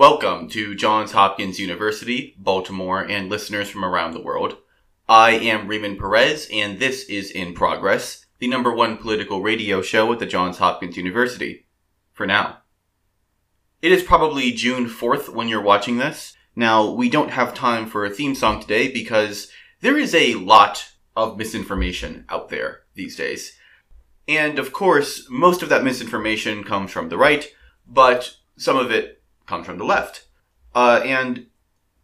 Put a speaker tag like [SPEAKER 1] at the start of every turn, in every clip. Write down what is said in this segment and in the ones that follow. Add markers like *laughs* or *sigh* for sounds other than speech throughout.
[SPEAKER 1] Welcome to Johns Hopkins University, Baltimore, and listeners from around the world. I am Raymond Perez, and this is In Progress, the number one political radio show at the Johns Hopkins University. For now. It is probably June 4th when you're watching this. Now, we don't have time for a theme song today because there is a lot of misinformation out there these days. And of course, most of that misinformation comes from the right, but some of it comes from the left. Uh, and,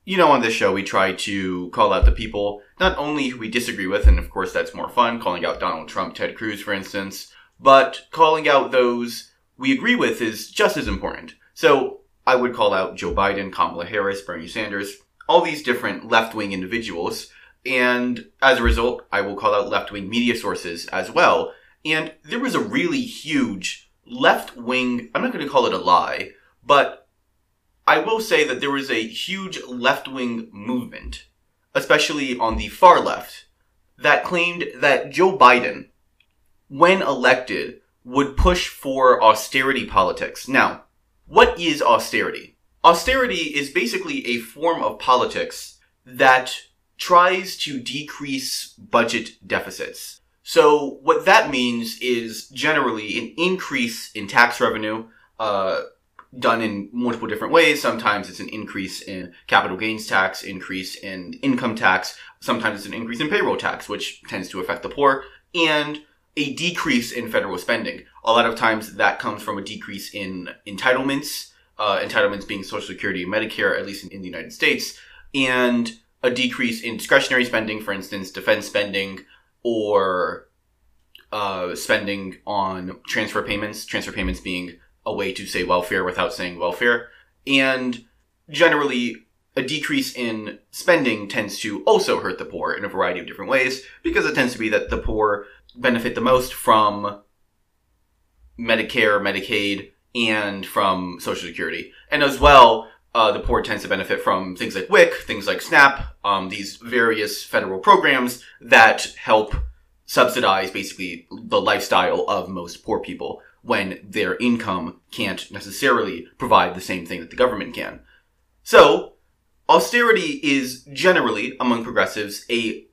[SPEAKER 1] you know, on this show, we try to call out the people not only who we disagree with, and of course that's more fun, calling out Donald Trump, Ted Cruz, for instance, but calling out those we agree with is just as important. So I would call out Joe Biden, Kamala Harris, Bernie Sanders, all these different left wing individuals. And as a result, I will call out left wing media sources as well. And there was a really huge left wing, I'm not going to call it a lie, but I will say that there was a huge left wing movement, especially on the far left, that claimed that Joe Biden, when elected, would push for austerity politics. Now, what is austerity? Austerity is basically a form of politics that tries to decrease budget deficits. So what that means is generally an increase in tax revenue, uh, done in multiple different ways. Sometimes it's an increase in capital gains tax, increase in income tax. Sometimes it's an increase in payroll tax, which tends to affect the poor, and a decrease in federal spending. A lot of times that comes from a decrease in entitlements, uh, entitlements being Social Security and Medicare, at least in, in the United States, and a decrease in discretionary spending, for instance, defense spending or uh, spending on transfer payments, transfer payments being a way to say welfare without saying welfare. And generally, a decrease in spending tends to also hurt the poor in a variety of different ways because it tends to be that the poor benefit the most from Medicare, Medicaid, and from Social Security. And as well, uh, the poor tends to benefit from things like WIC, things like SNAP, um, these various federal programs that help subsidize basically the lifestyle of most poor people when their income can't necessarily provide the same thing that the government can. So, austerity is generally, among progressives, a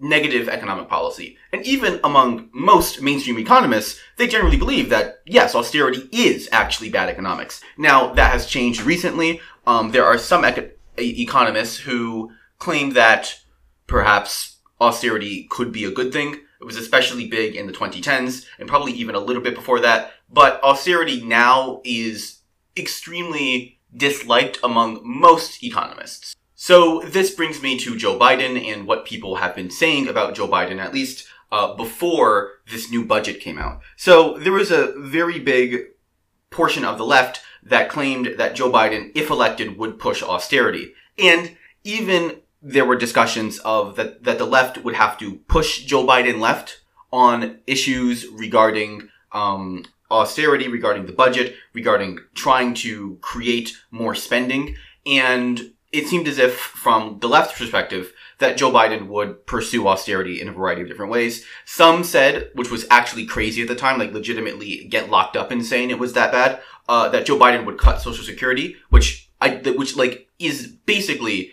[SPEAKER 1] negative economic policy. And even among most mainstream economists, they generally believe that, yes, austerity is actually bad economics. Now, that has changed recently. Um, there are some eco- economists who claim that perhaps austerity could be a good thing. It was especially big in the 2010s and probably even a little bit before that. But austerity now is extremely disliked among most economists. So this brings me to Joe Biden and what people have been saying about Joe Biden, at least uh, before this new budget came out. So there was a very big portion of the left that claimed that Joe Biden, if elected, would push austerity. And even there were discussions of that, that the left would have to push Joe Biden left on issues regarding um, austerity, regarding the budget, regarding trying to create more spending. And it seemed as if, from the left's perspective, that Joe Biden would pursue austerity in a variety of different ways. Some said, which was actually crazy at the time, like legitimately get locked up and saying it was that bad, uh, that Joe Biden would cut Social Security, which I, which like is basically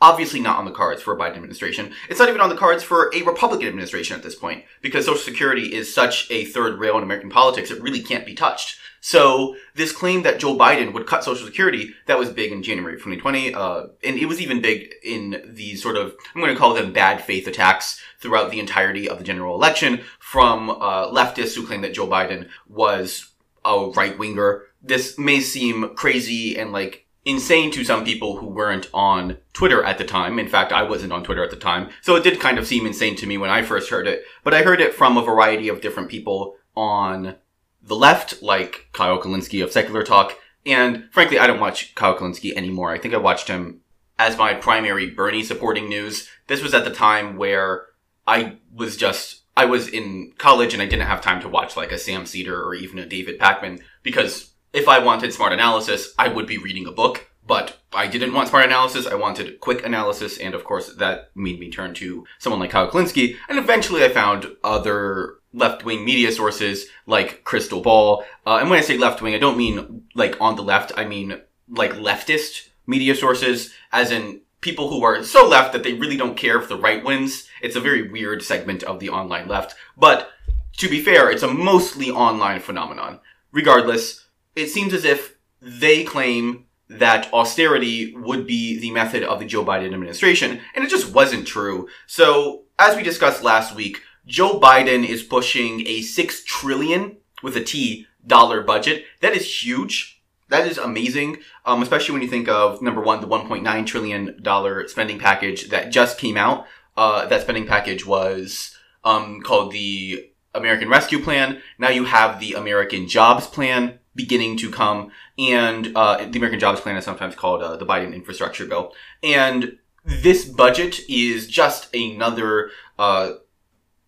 [SPEAKER 1] obviously not on the cards for a Biden administration. It's not even on the cards for a Republican administration at this point because Social Security is such a third rail in American politics, it really can't be touched. So this claim that Joe Biden would cut Social Security, that was big in January of 2020, uh, and it was even big in the sort of, I'm going to call them bad faith attacks throughout the entirety of the general election from uh, leftists who claim that Joe Biden was a right winger. This may seem crazy and like insane to some people who weren't on Twitter at the time. In fact, I wasn't on Twitter at the time. So it did kind of seem insane to me when I first heard it. But I heard it from a variety of different people on the left, like Kyle Kulinski of Secular Talk. And frankly, I don't watch Kyle Kulinski anymore. I think I watched him as my primary Bernie supporting news. This was at the time where I was just, I was in college and I didn't have time to watch like a Sam Seder or even a David Pakman because if I wanted smart analysis, I would be reading a book, but I didn't want smart analysis. I wanted quick analysis, and of course, that made me turn to someone like Kyle Kulinski. And eventually, I found other left-wing media sources like Krystal Ball. Uh, and when I say left-wing, I don't mean like on the left. I mean like leftist media sources, as in people who are so left that they really don't care if the right wins. It's a very weird segment of the online left. But to be fair, it's a mostly online phenomenon. Regardless, it seems as if they claim that austerity would be the method of the Joe Biden administration, and it just wasn't true. So, as we discussed last week, Joe Biden is pushing a 6 trillion with a T dollar budget. That is huge. That is amazing, um, especially when you think of number one, the 1.9 trillion dollar spending package that just came out. Uh, that spending package was um, called the American Rescue Plan. Now you have the American Jobs Plan beginning to come, and uh, the American Jobs Plan is sometimes called uh, the Biden Infrastructure Bill. And this budget is just another uh,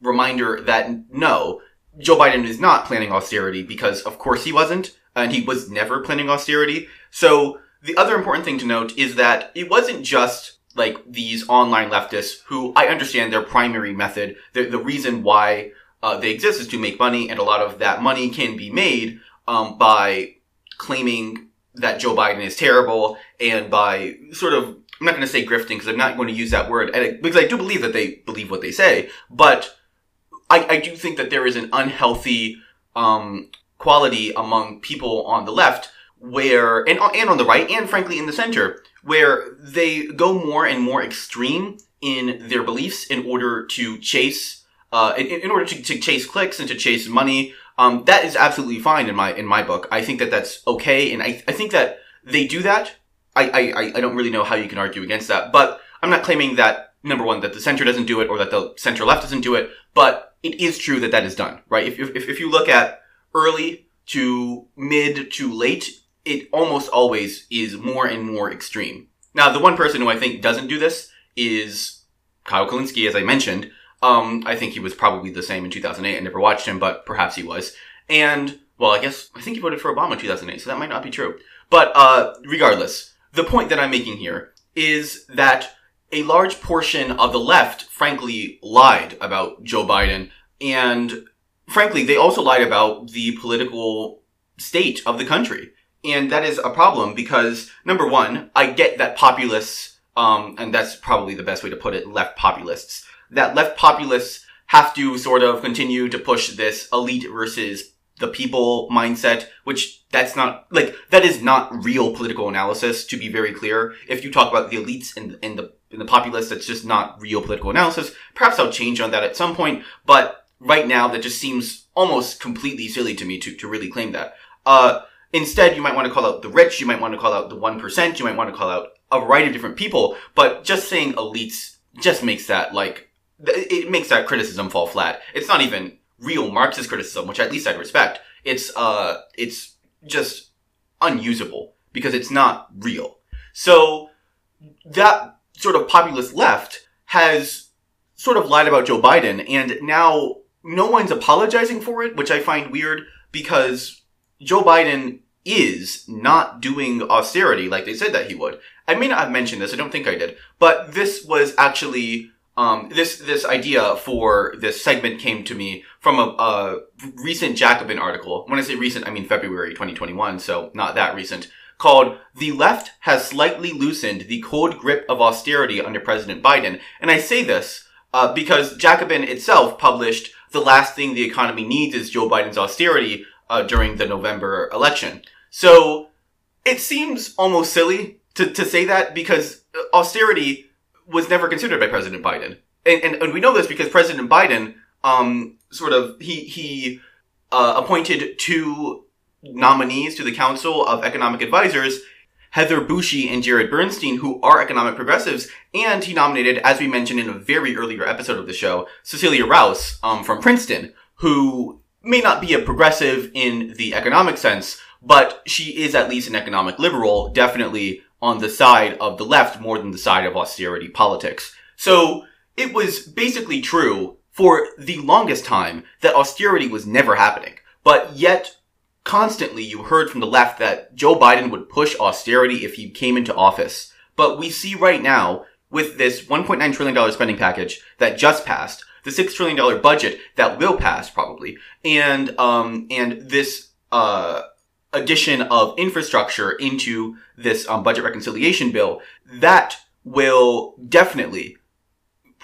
[SPEAKER 1] reminder that no, Joe Biden is not planning austerity because, of course, he wasn't, and he was never planning austerity. So the other important thing to note is that it wasn't just like these online leftists who I understand their primary method, the, the reason why uh, they exist is to make money, and a lot of that money can be made um, by claiming that Joe Biden is terrible and by sort of I'm not going to say grifting because I'm not going to use that word because I do believe that they believe what they say, but I, I do think that there is an unhealthy um, quality among people on the left where and and on the right and frankly in the center where they go more and more extreme in their beliefs in order to chase uh, in, in order to, to chase clicks and to chase money um, that is absolutely fine in my in my book. I think that that's okay, and I, I think that they do that. I, I I don't really know how you can argue against that, but I'm not claiming that number one that the center doesn't do it or that the center left doesn't do it, but it is true that that is done, right? If if if you look at early to mid to late, it almost always is more and more extreme. Now, the one person who I think doesn't do this is Kyle Kulinski, as I mentioned, um, I think he was probably the same in 2008. I never watched him, but perhaps he was. And, well, I guess, I think he voted for Obama in 2008, so that might not be true. But, uh, regardless, the point that I'm making here is that a large portion of the left, frankly, lied about Joe Biden. And, frankly, they also lied about the political state of the country. And that is a problem because, number one, I get that populists, um, and that's probably the best way to put it, left populists, that left populists have to sort of continue to push this elite versus the people mindset, which that's not, like, that is not real political analysis, to be very clear. If you talk about the elites and, and the, and the populace, that's just not real political analysis. Perhaps I'll change on that at some point, but right now that just seems almost completely silly to me to, to really claim that. Uh, instead, you might want to call out the rich, you might want to call out the 1%, you might want to call out a variety of different people, but just saying elites just makes that, like, it makes that criticism fall flat. It's not even real Marxist criticism, which at least I'd respect. It's uh, it's just unusable because it's not real. So that sort of populist left has sort of lied about Joe Biden, and now no one's apologizing for it, which I find weird because Joe Biden is not doing austerity like they said that he would. I may not have mentioned this, I don't think I did, but this was actually um, this this idea for this segment came to me from a, a, recent Jacobin article. When I say recent, I mean February 2021, so not that recent. Called "The Left Has Slightly Loosened the Cold Grip of Austerity Under President Biden," and I say this uh, because Jacobin itself published "The Last Thing the Economy Needs Is Joe Biden's Austerity" uh, during the November election. So it seems almost silly to to say that because austerity was never considered by President Biden. And, and, and we know this because President Biden, um, sort of, he, he, uh, appointed two nominees to the Council of Economic Advisors, Heather Boushey and Jared Bernstein, who are economic progressives, and he nominated, as we mentioned in a very earlier episode of the show, Cecilia Rouse, um, from Princeton, who may not be a progressive in the economic sense, but she is at least an economic liberal, definitely on the side of the left more than the side of austerity politics. So it was basically true for the longest time that austerity was never happening. But yet, constantly you heard from the left that Joe Biden would push austerity if he came into office. But we see right now, with this $1.9 trillion spending package that just passed, the $6 trillion budget that will pass probably, and, um, and this, uh, addition of infrastructure into this um, budget reconciliation bill, that will definitely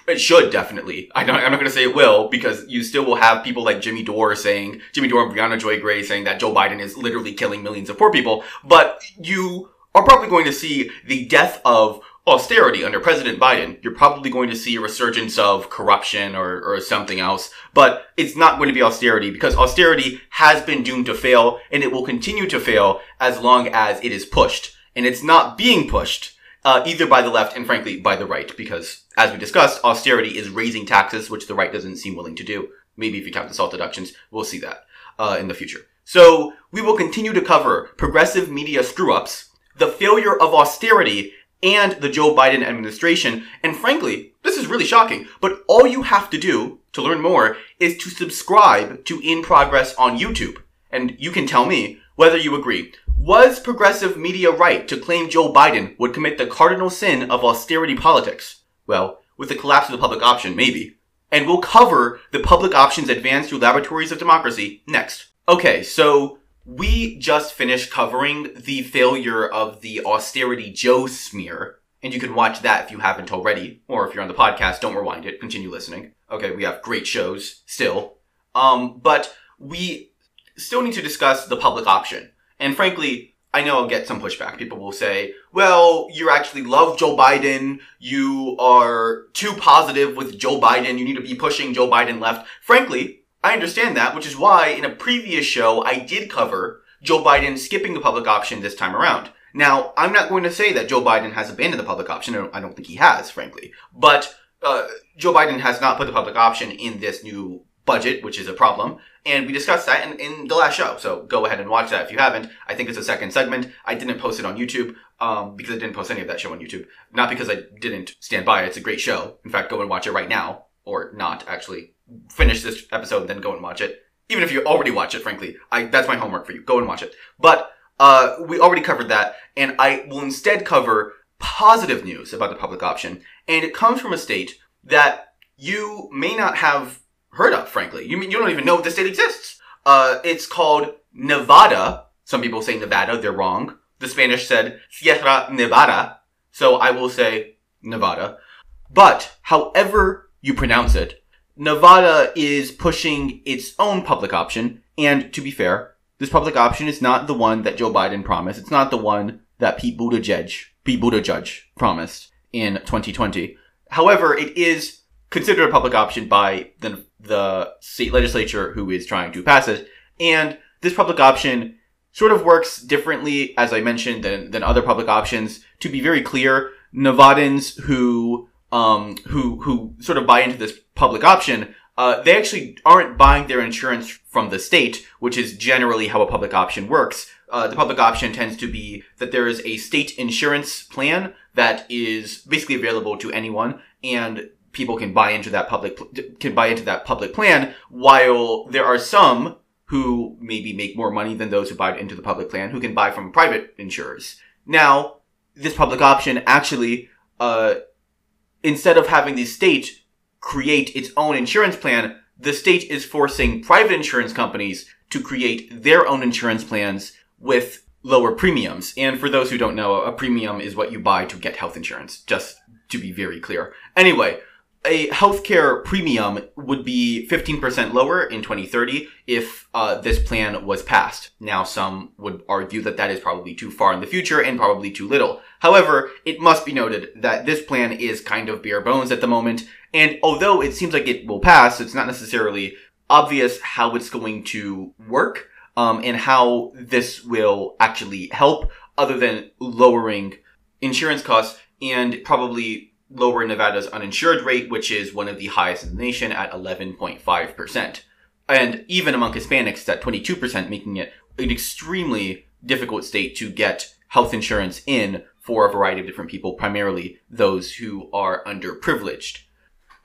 [SPEAKER 1] it should definitely. I I'm not going to say it will because you still will have people like Jimmy Dore saying, Jimmy Dore and Briahna Joy Gray saying that Joe Biden is literally killing millions of poor people. But you are probably going to see the death of austerity under President Biden. You're probably going to see a resurgence of corruption or, or something else. But it's not going to be austerity because austerity has been doomed to fail and it will continue to fail as long as it is pushed. And it's not being pushed uh, either by the left and frankly by the right, because as we discussed, austerity is raising taxes, which the right doesn't seem willing to do. Maybe if you count the SALT deductions, we'll see that uh, in the future. So we will continue to cover progressive media screw-ups, the failure of austerity, and the Joe Biden administration. And frankly, this is really shocking, but all you have to do to learn more is to subscribe to In Progress on YouTube. And you can tell me whether you agree. Was progressive media right to claim Joe Biden would commit the cardinal sin of austerity politics? Well, with the collapse of the public option, maybe. And we'll cover the public options advanced through laboratories of democracy next. Okay, so we just finished covering the failure of the austerity Joe smear, and you can watch that if you haven't already, or if you're on the podcast, don't rewind it, continue listening. Okay, we have great shows still. Um, but we still need to discuss the public option. And frankly, I know I'll get some pushback. People will say, well, you actually love Joe Biden. You are too positive with Joe Biden. You need to be pushing Joe Biden left. Frankly, I understand that, which is why in a previous show, I did cover Joe Biden skipping the public option this time around. Now, I'm not going to say that Joe Biden has abandoned the public option. I don't, think he has, frankly. But uh, Joe Biden has not put the public option in this new budget, which is a problem. And we discussed that in, in the last show. So go ahead and watch that if you haven't. I think it's a second segment. I didn't post it on YouTube um, because I didn't post any of that show on YouTube. Not because I didn't stand by it. It's a great show. In fact, go and watch it right now. Or not, actually. Finish this episode and then go and watch it. Even if you already watch it, frankly. I, that's my homework for you. Go and watch it. But uh, we already covered that. And I will instead cover positive news about the public option. And it comes from a state that you may not have heard of, frankly. You mean you don't even know the state exists. Uh, it's called Nevada. Some people say Nevada, they're wrong. The Spanish said Sierra Nevada, so I will say Nevada. But, however you pronounce it, Nevada is pushing its own public option, and to be fair, this public option is not the one that Joe Biden promised. It's not the one that Pete Buttigieg, Pete Buttigieg promised in 2020. However, it is considered a public option by the, the state legislature who is trying to pass it. And this public option sort of works differently, as I mentioned, than, than other public options. To be very clear, Nevadans who, um, who, who sort of buy into this public option, uh, they actually aren't buying their insurance from the state, which is generally how a public option works. Uh, the public option tends to be that there is a state insurance plan that is basically available to anyone, and people can buy into that public can buy into that public plan while there are some who maybe make more money than those who buy into the public plan who can buy from private insurers now this public option actually uh, instead of having the state create its own insurance plan the state is forcing private insurance companies to create their own insurance plans with lower premiums. And for those who don't know a premium is what you buy to get health insurance just to be very clear. Anyway a healthcare premium would be 15% lower in 2030 if uh, this plan was passed. Now, some would argue that that is probably too far in the future and probably too little. However, it must be noted that this plan is kind of bare bones at the moment, and although it seems like it will pass, it's not necessarily obvious how it's going to work um, and how this will actually help, other than lowering insurance costs and probably lower Nevada's uninsured rate, which is one of the highest in the nation at 11.5%. And even among Hispanics, at 22%, making it an extremely difficult state to get health insurance in for a variety of different people, primarily those who are underprivileged.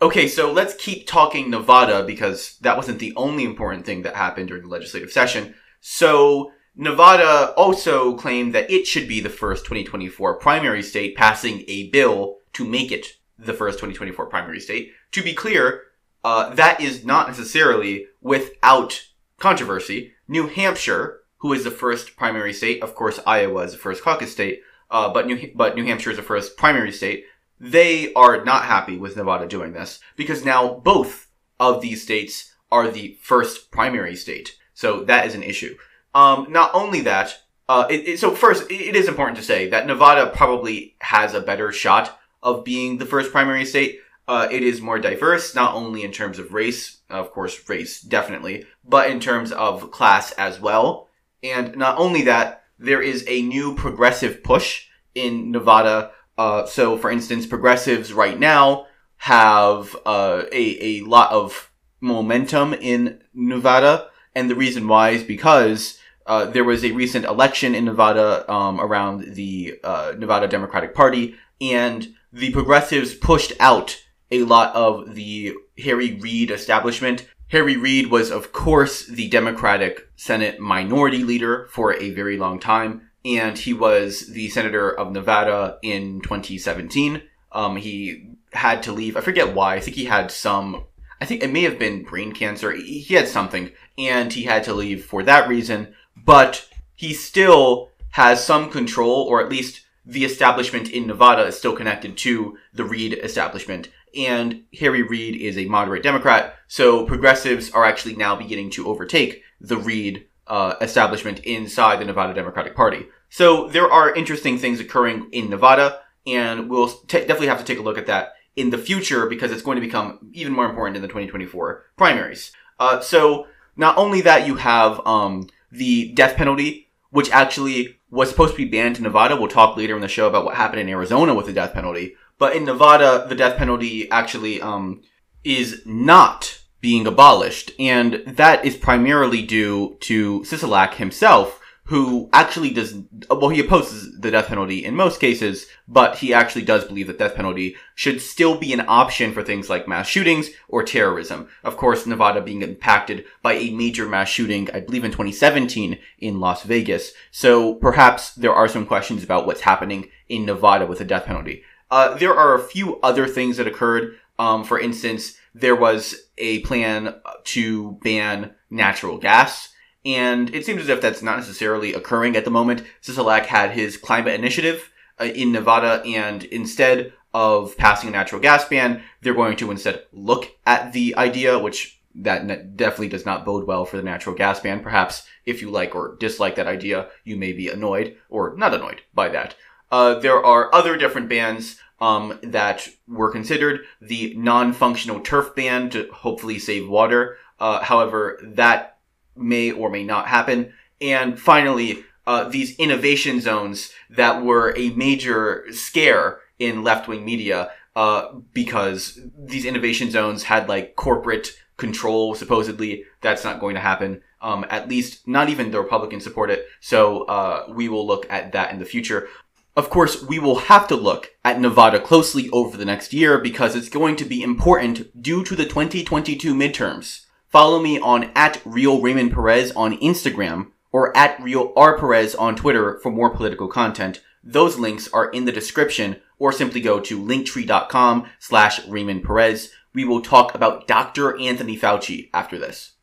[SPEAKER 1] Okay, so let's keep talking Nevada because that wasn't the only important thing that happened during the legislative session. So Nevada also claimed that it should be the first 2024 primary state passing a bill to make it the first 2024 primary state. To be clear, uh, that is not necessarily without controversy. New Hampshire who is the first primary state. Of course, Iowa is the first caucus state, uh, but New but New Hampshire is the first primary state. They are not happy with Nevada doing this because now both of these states are the first primary state. So that is an issue. Um, not only that, uh, it, it, so first, it is important to say that Nevada probably has a better shot of being the first primary state. Uh, it is more diverse, not only in terms of race, of course, race definitely, but in terms of class as well. And not only that, there is a new progressive push in Nevada. Uh, so, for instance, progressives right now have uh, a a lot of momentum in Nevada, and the reason why is because uh, there was a recent election in Nevada um, around the uh, Nevada Democratic Party, and the progressives pushed out a lot of the Harry Reid establishment. Harry Reid was, of course, the Democratic Senate minority leader for a very long time, and he was the senator of Nevada in 2017. Um, he had to leave. I forget why. I think he had some. I think it may have been brain cancer. He had something, and he had to leave for that reason but he still has some control, or at least the establishment in Nevada is still connected to the Reid establishment. And Harry Reid is a moderate Democrat, so progressives are actually now beginning to overtake the Reid uh, establishment inside the Nevada Democratic Party. So there are interesting things occurring in Nevada, and we'll t- definitely have to take a look at that in the future because it's going to become even more important in the 2024 primaries. Uh, so not only that, you have um, the death penalty, which actually was supposed to be banned in Nevada. We'll talk later in the show about what happened in Arizona with the death penalty. But in Nevada, the death penalty actually um, is not being abolished, and that is primarily due to Sisolak himself, who actually does, well, he opposes the death penalty in most cases, but he actually does believe that death penalty should still be an option for things like mass shootings or terrorism. Of course, Nevada being impacted by a major mass shooting, I believe in 2017 in Las Vegas. So perhaps there are some questions about what's happening in Nevada with the death penalty. Uh, there are a few other things that occurred. Um, for instance, there was a plan to ban natural gas and it seems as if that's not necessarily occurring at the moment. Sisolak had his climate initiative uh, in Nevada, and instead of passing a natural gas ban, they're going to instead look at the idea, which that definitely does not bode well for the natural gas ban. Perhaps if you like or dislike that idea, you may be annoyed or not annoyed by that. Uh, there are other different bans um, that were considered. The non-functional turf ban to hopefully save water. Uh, however, that may or may not happen. And finally, uh, these innovation zones that were a major scare in left wing media uh, because these innovation zones had like corporate control. Supposedly, that's not going to happen. Um, at least, not even the Republicans support it. So uh, we will look at that in the future. Of course, we will have to look at Nevada closely over the next year because it's going to be important due to the 2022 midterms. Follow me on at Real Raymond Perez on Instagram or at Real R Perez on Twitter for more political content. Those links are in the description or simply go to linktree.com slash Raymond Perez. We will talk about Dr. Anthony Fauci after this.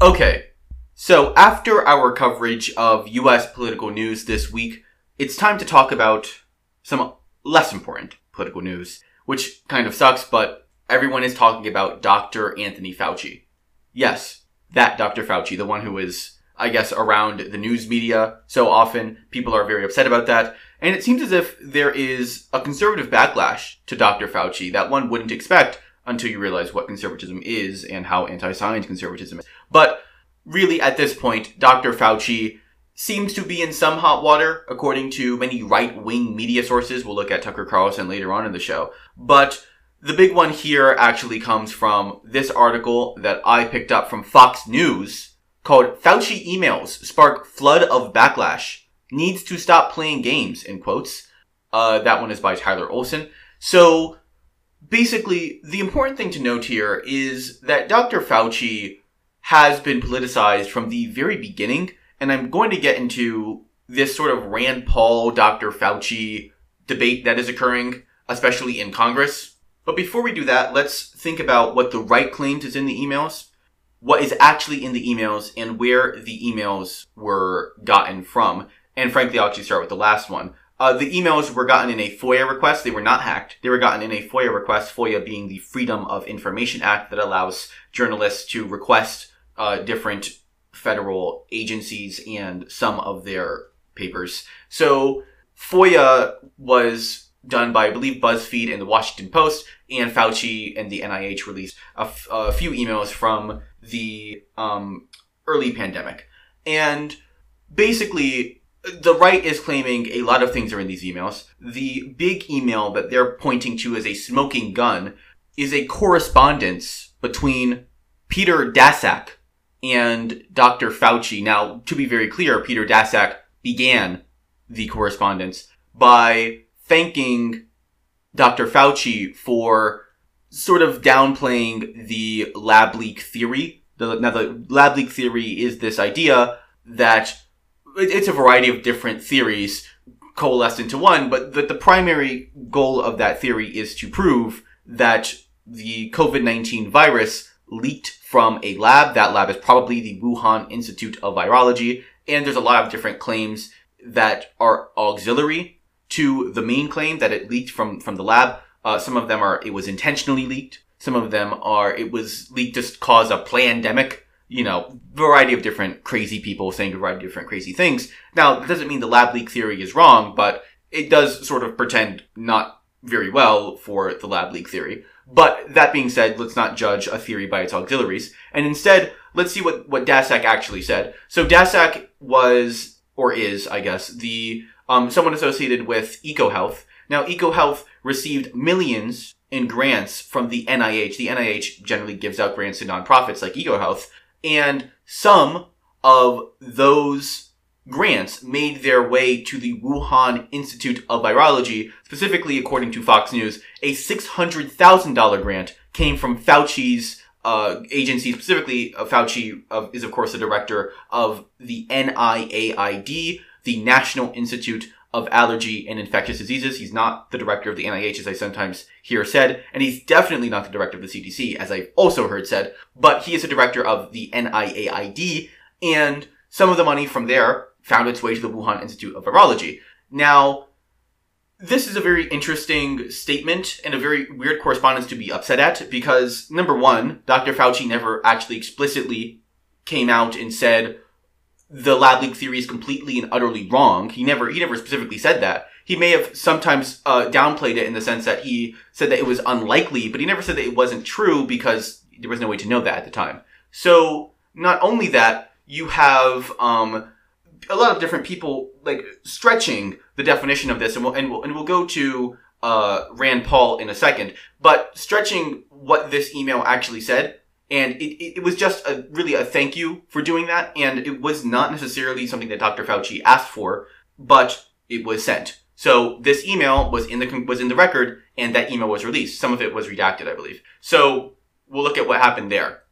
[SPEAKER 1] Okay. So after our coverage of US political news this week, it's time to talk about some less important political news, which kind of sucks, but everyone is talking about Dr. Anthony Fauci. Yes, that Dr. Fauci, the one who is, I guess, around the news media so often. People are very upset about that. And it seems as if there is a conservative backlash to Dr. Fauci that one wouldn't expect until you realize what conservatism is and how anti-science conservatism is. But really, at this point, Dr. Fauci seems to be in some hot water, according to many right-wing media sources. We'll look at Tucker Carlson later on in the show. But the big one here actually comes from this article that I picked up from Fox News called Fauci emails spark flood of backlash. Needs to stop playing games, in quotes. Uh, that one is by Tyler Olson. So, basically, the important thing to note here is that Dr. Fauci has been politicized from the very beginning, and I'm going to get into this sort of Rand Paul, Dr. Fauci debate that is occurring, especially in Congress. But before we do that, let's think about what the right claims is in the emails. what is actually in the emails and where the emails were gotten from. And frankly, I'll actually start with the last one. Uh, the emails were gotten in a FOIA request. They were not hacked. They were gotten in a FOIA request, FOIA being the Freedom of Information Act that allows journalists to request uh, different federal agencies and some of their papers. So FOIA was done by, I believe, BuzzFeed and the Washington Post, and Fauci and the NIH released a, f- a few emails from the um, early pandemic. And basically, the right is claiming a lot of things are in these emails. The big email that they're pointing to as a smoking gun is a correspondence between Peter Daszak and Dr. Fauci. Now, to be very clear, Peter Daszak began the correspondence by thanking Dr. Fauci for sort of downplaying the lab leak theory. The, now, the lab leak theory is this idea that it's a variety of different theories coalesced into one, but the, the primary goal of that theory is to prove that the COVID-19 virus leaked from a lab. That lab is probably the Wuhan Institute of Virology. And there's a lot of different claims that are auxiliary to the main claim that it leaked from, from the lab. Uh, some of them are it was intentionally leaked. Some of them are it was leaked to cause a pandemic. You know, variety of different crazy people saying a variety of different crazy things. Now, that doesn't mean the lab leak theory is wrong, but it does sort of pretend not very well for the lab leak theory. But that being said, let's not judge a theory by its auxiliaries. And instead, let's see what, what Daszak actually said. So Daszak was, or is, I guess, the, um, someone associated with EcoHealth. Now, EcoHealth received millions in grants from the NIH. The NIH generally gives out grants to nonprofits like EcoHealth. And some of those grants made their way to the Wuhan Institute of Virology. Specifically, according to Fox News, a $600,000 grant came from Fauci's uh, agency, specifically uh, Fauci is of course the director of the NIAID, the National Institute of Allergy and Infectious Diseases. He's not the director of the NIH, as I sometimes hear said, and he's definitely not the director of the CDC, as I've also heard said, but he is the director of the NIAID, and some of the money from there found its way to the Wuhan Institute of Virology. Now, this is a very interesting statement and a very weird correspondence to be upset at because number one, Dr. Fauci never actually explicitly came out and said the lab leak theory is completely and utterly wrong. He never he never specifically said that. He may have sometimes uh, downplayed it in the sense that he said that it was unlikely, but he never said that it wasn't true because there was no way to know that at the time. So not only that, you have um, a lot of different people like stretching the definition of this, and we'll and we'll, and we'll go to uh, Rand Paul in a second, but stretching what this email actually said, and it, it was just a really a thank you for doing that, and it was not necessarily something that Dr. Fauci asked for, but it was sent. So this email was in the was in the record, and that email was released. Some of it was redacted, I believe. So we'll look at what happened there.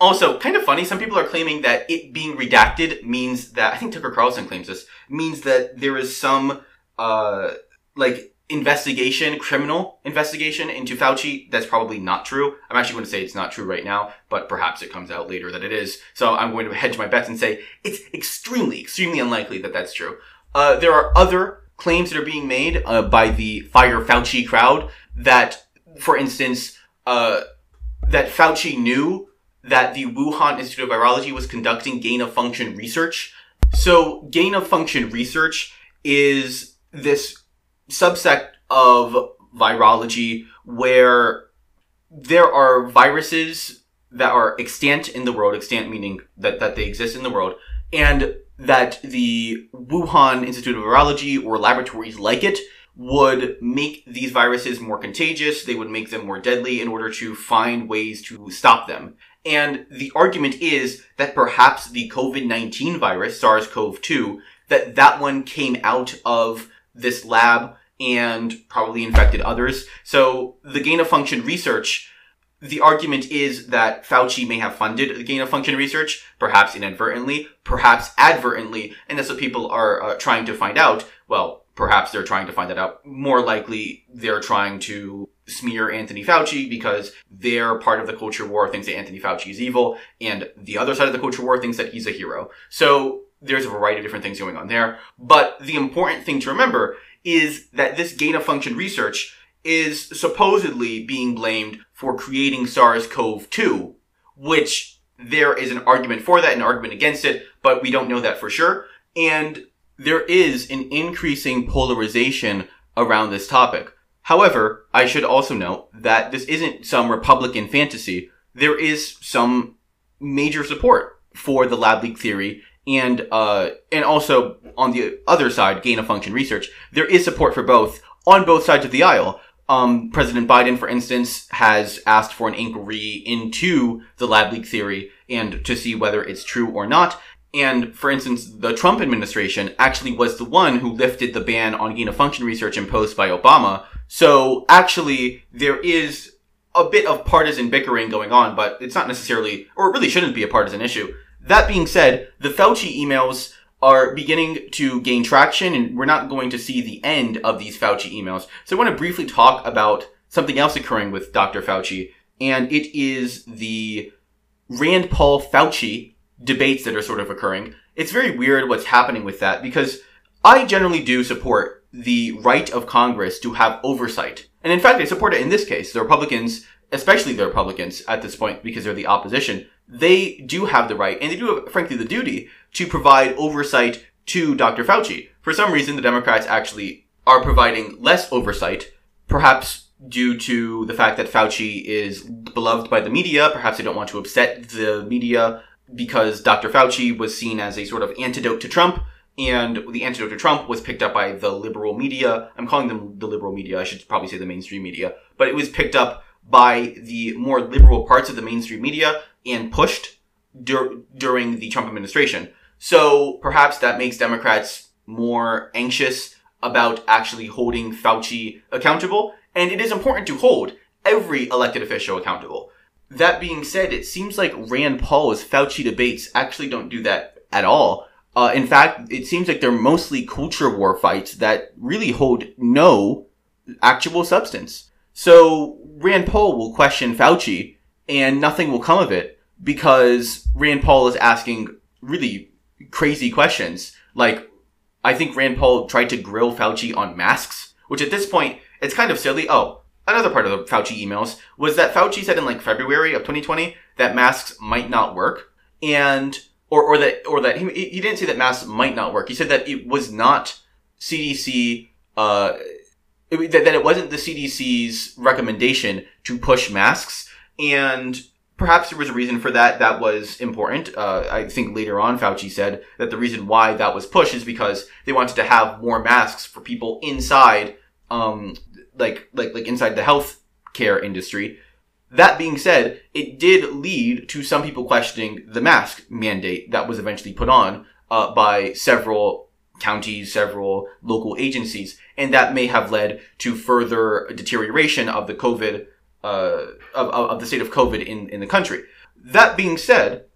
[SPEAKER 1] Also, kind of funny, some people are claiming that it being redacted means that, I think Tucker Carlson claims this, means that there is some, uh, like, investigation, criminal investigation into Fauci. That's probably not true. I'm actually going to say it's not true right now, but perhaps it comes out later that it is. So I'm going to hedge my bets and say it's extremely, extremely unlikely that that's true. Uh, there are other claims that are being made uh, by the Fire Fauci crowd that, for instance, uh, that Fauci knew that the Wuhan Institute of Virology was conducting gain of function research. So gain of function research is this subsect of virology where there are viruses that are extant in the world, extant meaning that, that they exist in the world, and that the Wuhan Institute of Virology or laboratories like it would make these viruses more contagious. They would make them more deadly in order to find ways to stop them. And the argument is that perhaps the COVID-19 virus, SARS-CoV-2, that that one came out of this lab and probably infected others. So the gain of function research, the argument is that Fauci may have funded the gain of function research, perhaps inadvertently, perhaps advertently, and that's what people are uh, trying to find out. Well, perhaps they're trying to find that out. More likely, they're trying to smear Anthony Fauci because they're part of the culture war thinks that Anthony Fauci is evil, and the other side of the culture war thinks that he's a hero. So there's a variety of different things going on there. But the important thing to remember is that this gain of function research is supposedly being blamed for creating SARS-CoV-2, which there is an argument for that, an argument against it, but we don't know that for sure. And there is an increasing polarization around this topic. However, I should also note that this isn't some Republican fantasy. There is some major support for the lab leak theory and uh, and also on the other side, gain of function research. There is support for both on both sides of the aisle. Um, President Biden, for instance, has asked for an inquiry into the lab leak theory and to see whether it's true or not. And for instance, the Trump administration actually was the one who lifted the ban on gain of function research imposed by Obama. So actually, there is a bit of partisan bickering going on, but it's not necessarily, or it really shouldn't be a partisan issue. That being said, the Fauci emails are beginning to gain traction and we're not going to see the end of these Fauci emails. So I want to briefly talk about something else occurring with Dr. Fauci, and it is the Rand Paul Fauci debates that are sort of occurring. It's very weird what's happening with that because I generally do support the right of Congress to have oversight. And in fact, I support it in this case. The Republicans, especially the Republicans at this point, because they're the opposition, they do have the right and they do have, frankly, the duty to provide oversight to Dr. Fauci. For some reason, the Democrats actually are providing less oversight, perhaps due to the fact that Fauci is beloved by the media. Perhaps they don't want to upset the media because Dr. Fauci was seen as a sort of antidote to Trump, and the antidote to Trump was picked up by the liberal media. I'm calling them the liberal media. I should probably say the mainstream media, but it was picked up by the more liberal parts of the mainstream media and pushed dur- during the Trump administration. So perhaps that makes Democrats more anxious about actually holding Fauci accountable. And it is important to hold every elected official accountable. That being said, it seems like Rand Paul's Fauci debates actually don't do that at all. Uh, in fact, it seems like they're mostly culture war fights that really hold no actual substance. So Rand Paul will question Fauci and nothing will come of it because Rand Paul is asking really crazy questions. Like, I think Rand Paul tried to grill Fauci on masks, which at this point, it's kind of silly. Oh, another part of the Fauci emails was that Fauci said in like February of 2020 that masks might not work and or or that or that he he didn't say that masks might not work. He said that it was not CDC uh it, that, that it wasn't the CDC's recommendation to push masks and perhaps there was a reason for that that was important. Uh, I think later on Fauci said that the reason why that was pushed is because they wanted to have more masks for people inside um, like like like inside the health care industry. That being said, it did lead to some people questioning the mask mandate that was eventually put on uh, by several counties, several local agencies, and that may have led to further deterioration of the COVID uh, of, of the state of COVID in, in the country. That being said,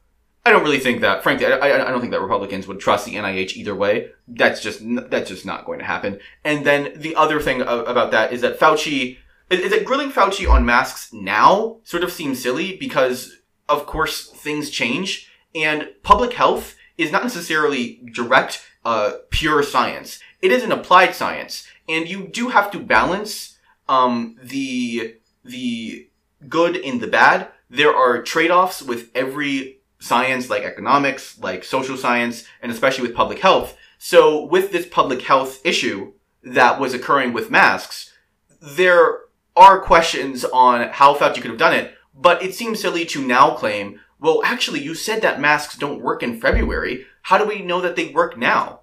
[SPEAKER 1] I don't really think that, frankly, I, I, don't think that Republicans would trust the NIH either way. That's just, that's just not going to happen. And then the other thing about that is that Fauci, is that grilling Fauci on masks now sort of seems silly because, of course, things change and public health is not necessarily direct, uh, pure science. It is an applied science and you do have to balance, um, the, the good and the bad. There are trade-offs with every science like economics, like social science, and especially with public health. So with this public health issue that was occurring with masks, there are questions on how Fauci could have done it, but it seems silly to now claim, well, actually, you said that masks don't work in February. How do we know that they work now?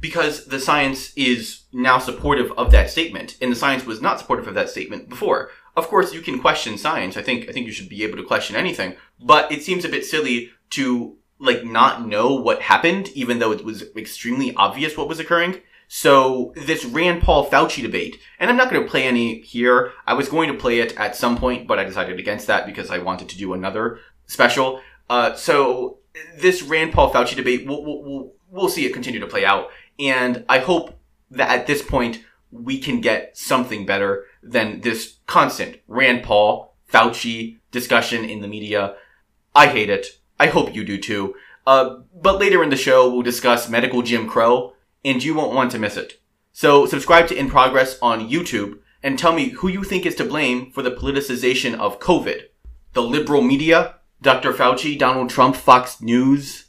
[SPEAKER 1] Because the science is now supportive of that statement, and the science was not supportive of that statement before. Of course, you can question science. I think I think you should be able to question anything, but it seems a bit silly to like not know what happened, even though it was extremely obvious what was occurring. So this Rand Paul Fauci debate, and I'm not going to play any here. I was going to play it at some point, but I decided against that because I wanted to do another special. Uh, so this Rand Paul Fauci debate, we'll, we'll, we'll, we'll see it continue to play out. And I hope that at this point we can get something better than this constant Rand Paul, Fauci discussion in the media. I hate it. I hope you do too. Uh, but later in the show, we'll discuss medical Jim Crow, and you won't want to miss it. So subscribe to In Progress on YouTube and tell me who you think is to blame for the politicization of COVID. The liberal media, Dr. Fauci, Donald Trump, Fox News.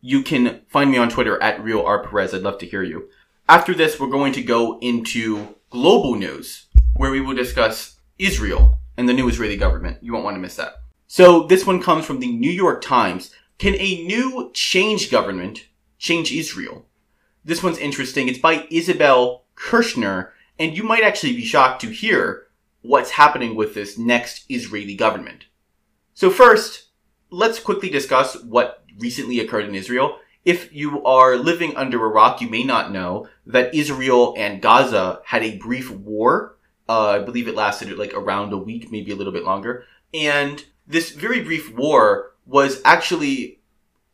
[SPEAKER 1] You can find me on Twitter at Real R I'd love to hear you. After this, we're going to go into global news, where we will discuss Israel and the new Israeli government. You won't want to miss that. So this one comes from the New York Times. Can a new change government change Israel? This one's interesting. It's by Isabel Kershner, and you might actually be shocked to hear what's happening with this next Israeli government. So first, let's quickly discuss what recently occurred in Israel. If you are living under a rock, you may not know that Israel and Gaza had a brief war. Uh, I believe it lasted like around a week, maybe a little bit longer. And this very brief war was actually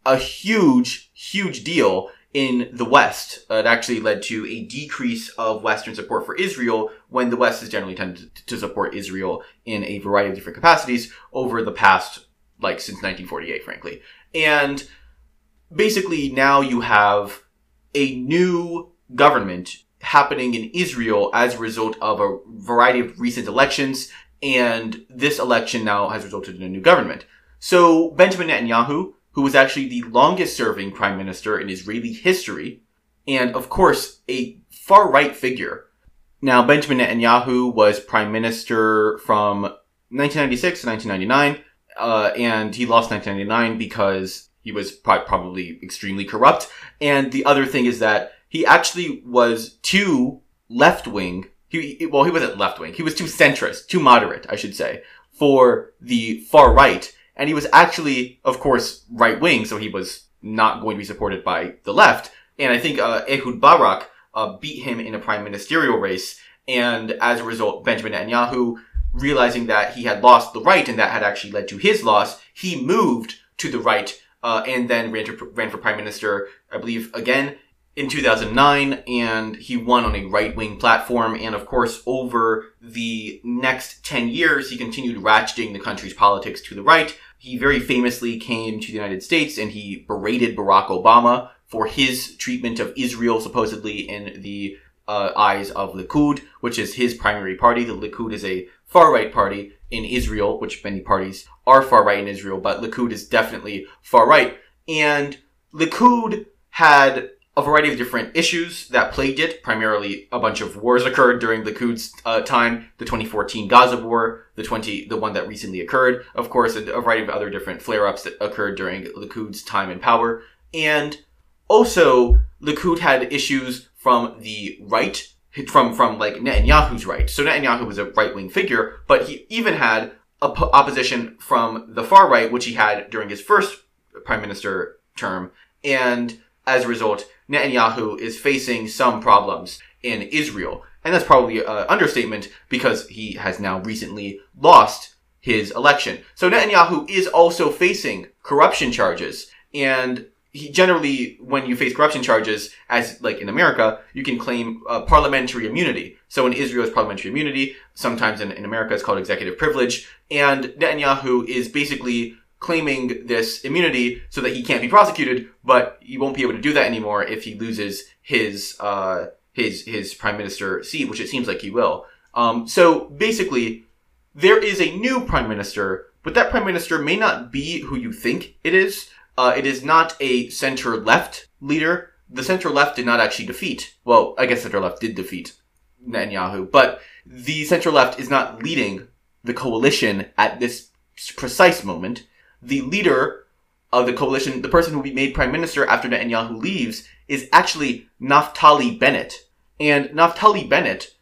[SPEAKER 1] a huge, huge deal in the West. Uh, it actually led to a decrease of Western support for Israel when the West has generally tended to support Israel in a variety of different capacities over the past, like, since 1948, frankly. And basically now you have a new government happening in Israel as a result of a variety of recent elections and this election now has resulted in a new government. So Benjamin Netanyahu, who was actually the longest serving prime minister in Israeli history, and of course, a far right figure. Now, Benjamin Netanyahu was prime minister from 1996 to 1999, uh, and he lost 1999 because he was probably extremely corrupt. And the other thing is that he actually was too left wing he well he wasn't left wing. He was too centrist, too moderate, I should say, for the far right, and he was actually, of course, right wing. So he was not going to be supported by the left. And I think uh, Ehud Barak uh, beat him in a prime ministerial race, and as a result, Benjamin Netanyahu, realizing that he had lost the right and that had actually led to his loss, he moved to the right uh, and then ran, to, ran for prime minister, I believe, again in 2009 and he won on a right-wing platform and of course over the next 10 years he continued ratcheting the country's politics to the right. He very famously came to the united states and he berated barack obama for his treatment of israel supposedly in the uh, eyes of likud which is his primary party. The likud is a far right party in israel which many parties are far right in israel but likud is definitely far right and likud had a variety of different issues that plagued it. Primarily, a bunch of wars occurred during Likud's uh, time. The 2014 Gaza war, the 20, the one that recently occurred. Of course, a, a variety of other different flare-ups that occurred during the Likud's time in power. And also, Likud had issues from the right, from, from like Netanyahu's right. So Netanyahu was a right-wing figure, but he even had op- opposition from the far right, which he had during his first prime minister term. And as a result, Netanyahu is facing some problems in Israel. And that's probably an understatement because he has now recently lost his election. So Netanyahu is also facing corruption charges. And he generally, when you face corruption charges, as like in America, you can claim uh, parliamentary immunity. So in Israel, it's parliamentary immunity. Sometimes in, in America, it's called executive privilege. And Netanyahu is basically claiming this immunity so that he can't be prosecuted, but he won't be able to do that anymore if he loses his uh, his his prime minister seat, which it seems like he will. Um, so basically, there is a new prime minister, but that prime minister may not be who you think it is. Uh, it is not a center left leader. The center left did not actually defeat. Well, I guess center left did defeat Netanyahu, but the center left is not leading the coalition at this precise moment the leader of the coalition, the person who will be made prime minister after Netanyahu leaves, is actually Naftali Bennett. And Naftali Bennett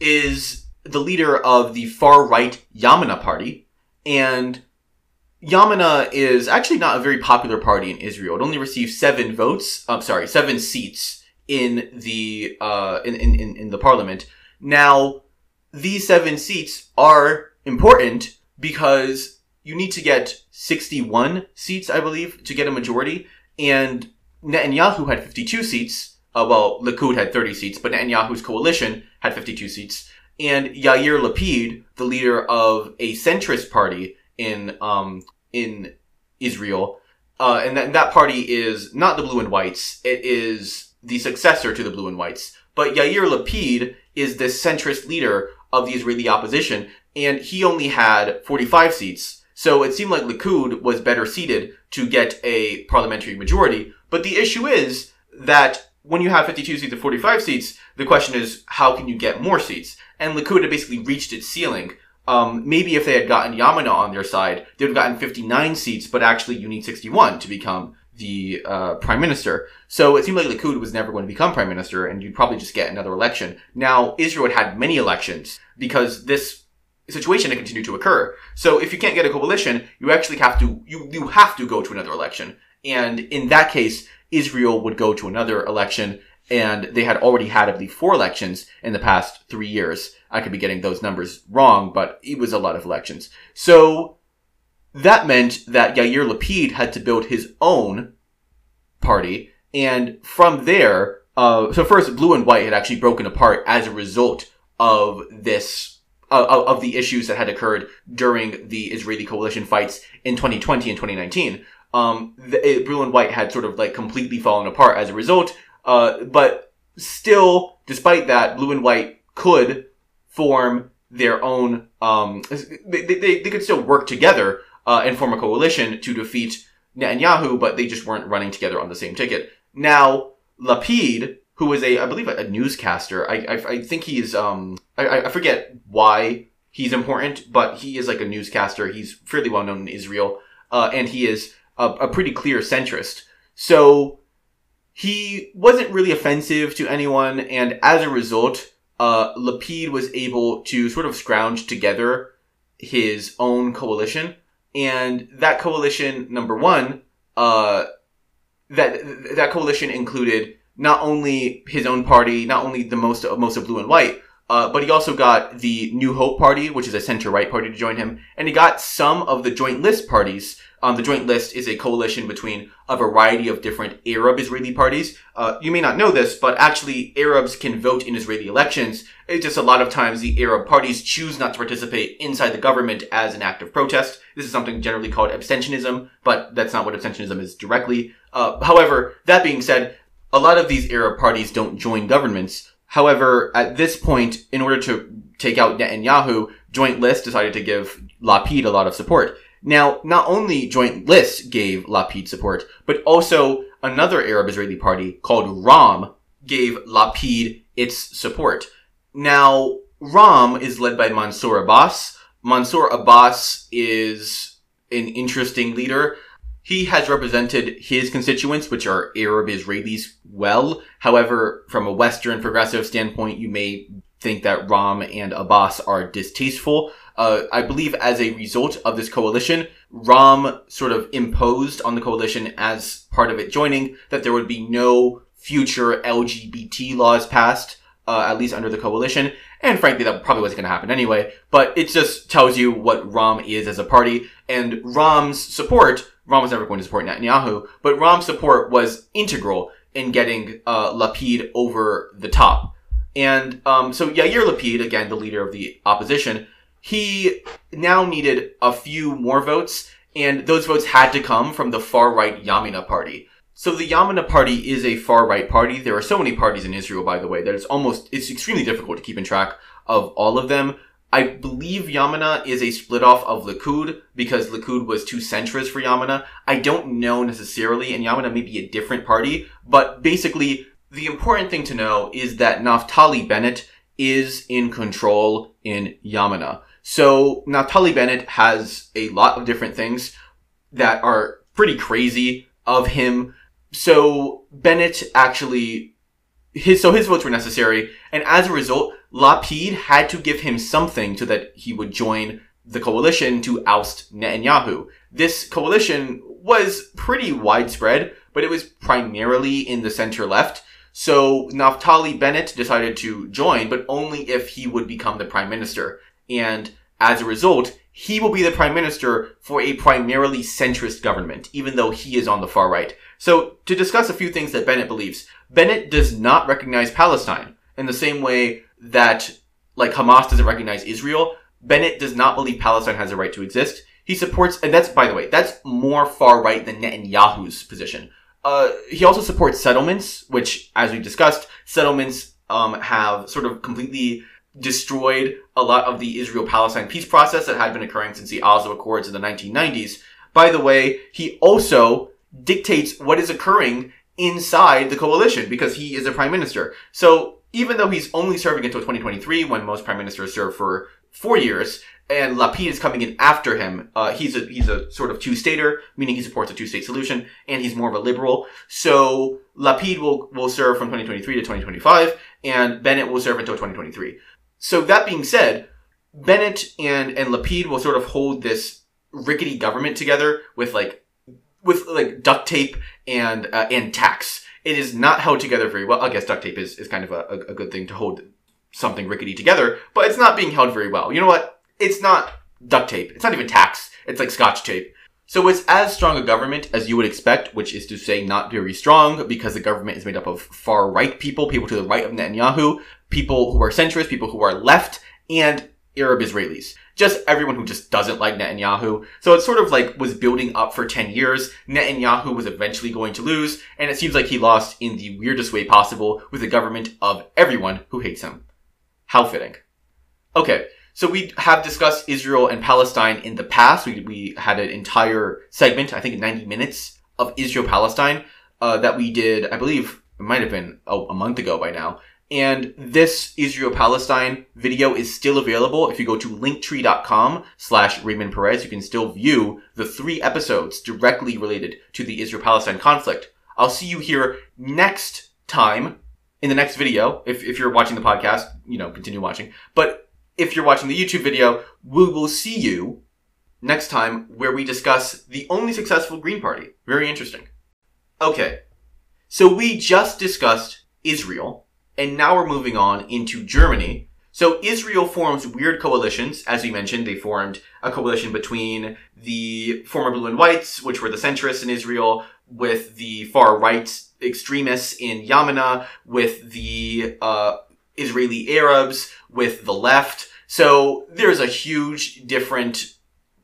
[SPEAKER 1] is the leader of the far right Yamina party. And Yamina is actually not a very popular party in Israel. It only received seven votes. I'm sorry, seven seats in the uh, in, in in the parliament. Now, these seven seats are important because you need to get 61 seats, I believe, to get a majority. And Netanyahu had 52 seats, Uh, well, Likud had 30 seats, but Netanyahu's coalition had 52 seats. And Yair Lapid, the leader of a centrist party in um, in Israel, uh, and that, that party is not the Blue and Whites. It is the successor to the Blue and Whites. But Yair Lapid is the centrist leader of the Israeli opposition, and he only had 45 seats. So it seemed like Likud was better seated to get a parliamentary majority. But the issue is that when you have 52 seats and 45 seats, the question is, how can you get more seats? And Likud had basically reached its ceiling. Um, maybe if they had gotten Yamina on their side, they would have gotten 59 seats, but actually you need 61 to become the uh, prime minister. So it seemed like Likud was never going to become prime minister, and you'd probably just get another election. Now, Israel had had many elections because this situation to continue to occur. So if you can't get a coalition, you actually have to you you have to go to another election. And in that case, Israel would go to another election, and they had already had, I believe, four elections in the past three years. I could be getting those numbers wrong, but it was a lot of elections. So that meant that Yair Lapid had to build his own party, and from there, uh, so first, Blue and White had actually broken apart as a result of this, of the issues that had occurred during the Israeli coalition fights in 2020 and 2019. Um, Blue and White had sort of like completely fallen apart as a result, uh, but still, despite that, Blue and White could form their own, um, they, they, they could still work together uh, and form a coalition to defeat Netanyahu, but they just weren't running together on the same ticket. Now, Lapid, who was a, I believe, a, newscaster, I, I, I think he's, um, I, I forget why he's important, but he is like a newscaster. He's fairly well known in Israel, uh, and he is a, a pretty clear centrist. So he wasn't really offensive to anyone, and as a result, uh, Lapid was able to sort of scrounge together his own coalition and that coalition number one uh, that that coalition included not only his own party not only the most most of blue and white uh, but he also got the New Hope Party, which is a center-right party, to join him, and he got some of the Joint List parties. Um, the Joint List is a coalition between a variety of different Arab Israeli parties. Uh, you may not know this, but actually Arabs can vote in Israeli elections. It's just a lot of times the Arab parties choose not to participate inside the government as an act of protest. This is something generally called abstentionism, but that's not what abstentionism is directly. Uh, however, that being said, a lot of these Arab parties don't join governments. However, at this point, in order to take out Netanyahu, Joint List decided to give Lapid a lot of support. Now, not only Joint List gave Lapid support, but also another Arab Israeli party called Ram gave Lapid its support. Now, Ram is led by Mansour Abbas. Mansour Abbas is an interesting leader. He has represented his constituents, which are Arab Israelis, well. However, from a Western progressive standpoint, you may think that Ram and Abbas are distasteful. Uh, I believe as a result of this coalition, Ram sort of imposed on the coalition as part of it joining that there would be no future LGBT laws passed, uh, at least under the coalition. And frankly, that probably wasn't going to happen anyway. But it just tells you what Ram is as a party. And Ram's support Ram was never going to support Netanyahu, but Ram's support was integral in getting uh, Lapid over the top. And um, so Yair Lapid, again, the leader of the opposition, he now needed a few more votes, and those votes had to come from the far right Yamina party. So the Yamina party is a far right party. There are so many parties in Israel, by the way, that it's almost, it's extremely difficult to keep in track of all of them. I believe Yamina is a split off of Likud because Likud was too centrist for Yamina. I don't know necessarily, and Yamina may be a different party, but basically, the important thing to know is that Naftali Bennett is in control in Yamina. So Naftali Bennett has a lot of different things that are pretty crazy of him. So Bennett actually his so his votes were necessary, and as a result, Lapid had to give him something so that he would join the coalition to oust Netanyahu. This coalition was pretty widespread, but it was primarily in the center left. So Naftali Bennett decided to join, but only if he would become the prime minister. And As a result, he will be the prime minister for a primarily centrist government, even though he is on the far right. So, to discuss a few things that Bennett believes, Bennett does not recognize Palestine in the same way that, like, Hamas doesn't recognize Israel. Bennett does not believe Palestine has a right to exist. He supports, and that's, by the way, that's more far right than Netanyahu's position. Uh, he also supports settlements, which, as we discussed, settlements um, have sort of completely destroyed a lot of the Israel-Palestine peace process that had been occurring since the Oslo Accords in the 1990s. By the way, he also dictates what is occurring inside the coalition because he is a prime minister. So even though he's only serving until 2023, when most prime ministers serve for four years, and Lapid is coming in after him. Uh, he's a he's a sort of two-stater, meaning he supports a two-state solution, and he's more of a liberal. So Lapid will will serve from 2023 to 2025, and Bennett will serve until 2023. So that being said, Bennett and and Lapid will sort of hold this rickety government together with like with like duct tape and uh, and tax. It is not held together very well. I guess duct tape is, is kind of a, a good thing to hold something rickety together, but it's not being held very well. You know what? it's not duct tape. It's not even tax. It's like scotch tape. So it's as strong a government as you would expect, which is to say not very strong because the government is made up of far right people, people to the right of Netanyahu, people who are centrist, people who are left, and Arab Israelis. Just everyone who just doesn't like Netanyahu. So it sort of like was building up for 10 years. Netanyahu was eventually going to lose, and it seems like he lost in the weirdest way possible with a government of everyone who hates him. How fitting. Okay, so we have discussed Israel and Palestine in the past. We, we had an entire segment, I think 90 minutes of Israel Palestine, uh, that we did, I believe it might have been a, a month ago by now. And this Israel Palestine video is still available. If you go to linktree.com slash Raymond Perez, you can still view the three episodes directly related to the Israel Palestine conflict. I'll see you here next time in the next video. If, if you're watching the podcast, you know, continue watching. But if you're watching the YouTube video, we will see you next time where we discuss the only successful Green Party. Very interesting. Okay. So we just discussed Israel, and now we're moving on into Germany. So Israel forms weird coalitions. As we mentioned, they formed a coalition between the former blue and whites, which were the centrists in Israel, with the far right extremists in Yamina, with the uh, Israeli Arabs, with the left. So there's a huge different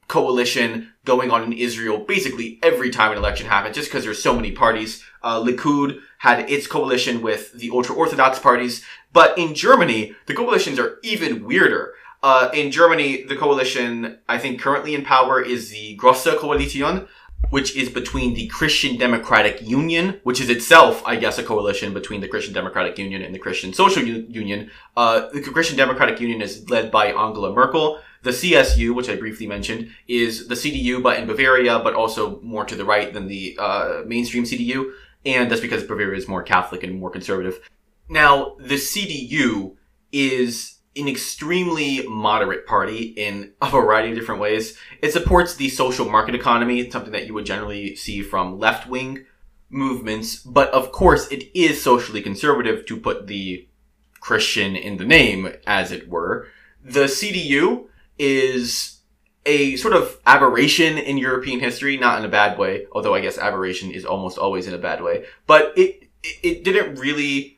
[SPEAKER 1] coalition going on in Israel basically every time an election happens, just because there's so many parties. Uh, Likud had its coalition with the ultra-Orthodox parties, but in Germany, the coalitions are even weirder. Uh, in Germany, the coalition, I think currently in power is the Grosse Koalition, which is between the Christian Democratic Union, which is itself, I guess, a coalition between the Christian Democratic Union and the Christian Social U- Union. Uh, the Christian Democratic Union is led by Angela Merkel. The CSU, which I briefly mentioned, is the CDU, but in Bavaria, but also more to the right than the uh, mainstream CDU. And that's because Bavaria is more Catholic and more conservative. Now, the CDU is an extremely moderate party in a variety of different ways. It supports the social market economy, something that you would generally see from left wing movements, but of course it is socially conservative to put the Christian in the name, as it were. The CDU is a sort of aberration in European history, not in a bad way, although I guess aberration is almost always in a bad way, but it, it didn't really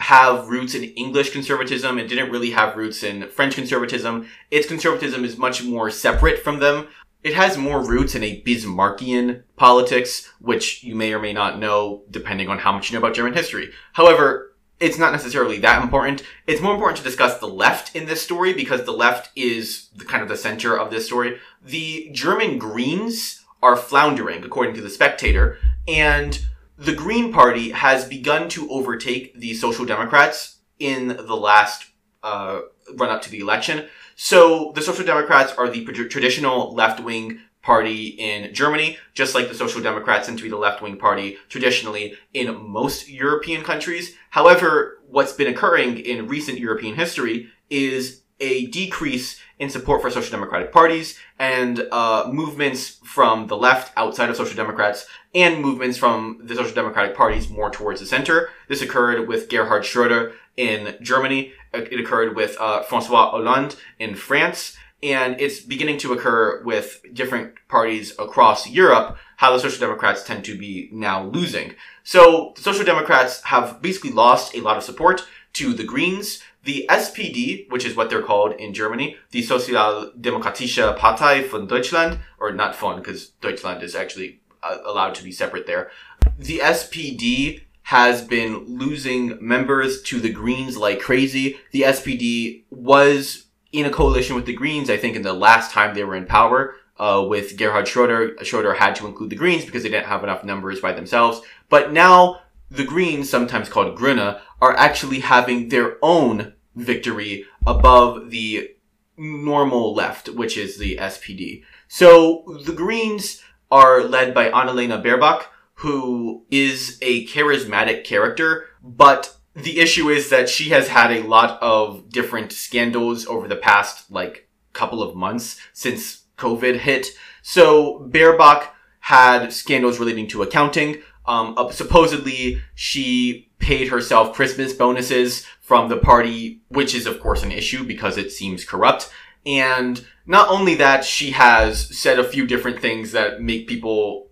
[SPEAKER 1] have roots in English conservatism. It didn't really have roots in French conservatism. Its conservatism is much more separate from them. It has more roots in a Bismarckian politics, which you may or may not know depending on how much you know about German history. However, it's not necessarily that important. It's more important to discuss the left in this story because the left is the kind of the center of this story. The German Greens are floundering, according to the Spectator, and the Green Party has begun to overtake the Social Democrats in the last uh, run up to the election. So the Social Democrats are the traditional left wing party in Germany, just like the Social Democrats tend to be the left wing party traditionally in most European countries. However, what's been occurring in recent European history is a decrease in support for social democratic parties and uh, movements from the left outside of social democrats and movements from the social democratic parties more towards the center. This occurred with Gerhard Schroeder in Germany. It occurred with uh, Francois Hollande in France. And it's beginning to occur with different parties across Europe, how the Social Democrats tend to be now losing. So the Social Democrats have basically lost a lot of support to the Greens, the SPD, which is what they're called in Germany, the Sozialdemokratische Partei von Deutschland, or not von, because Deutschland is actually uh, allowed to be separate there. The SPD has been losing members to the Greens like crazy. The SPD was in a coalition with the Greens, I think, in the last time they were in power. Uh, with Gerhard Schroeder, Schroeder had to include the Greens because they didn't have enough numbers by themselves. But now the Greens, sometimes called Grüne, are actually having their own victory above the normal left, which is the SPD. So the Greens are led by Annalena Baerbock, who is a charismatic character, but the issue is that she has had a lot of different scandals over the past like couple of months since COVID hit. So Baerbock had scandals relating to accounting. Um, uh, supposedly she paid herself Christmas bonuses from the party, which is of course an issue because it seems corrupt. And not only that, she has said a few different things that make people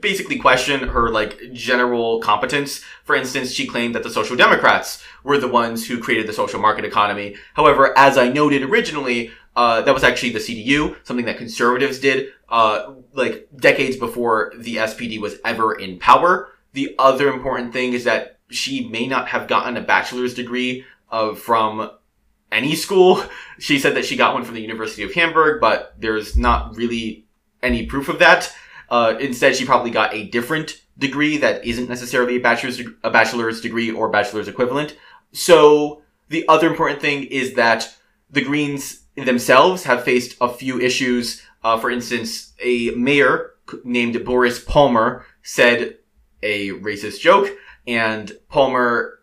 [SPEAKER 1] basically question her like general competence. For instance, she claimed that the Social Democrats were the ones who created the social market economy. However, as I noted originally, uh, that was actually the CDU, something that conservatives did, uh, like decades before the SPD was ever in power. The other important thing is that she may not have gotten a bachelor's degree uh, from any school. She said that she got one from the University of Hamburg, but there's not really any proof of that. Uh, instead, she probably got a different degree that isn't necessarily a bachelor's a bachelor's degree or bachelor's equivalent. So the other important thing is that the Greens themselves have faced a few issues. Uh, for instance, a mayor named Boris Palmer said a racist joke, and Palmer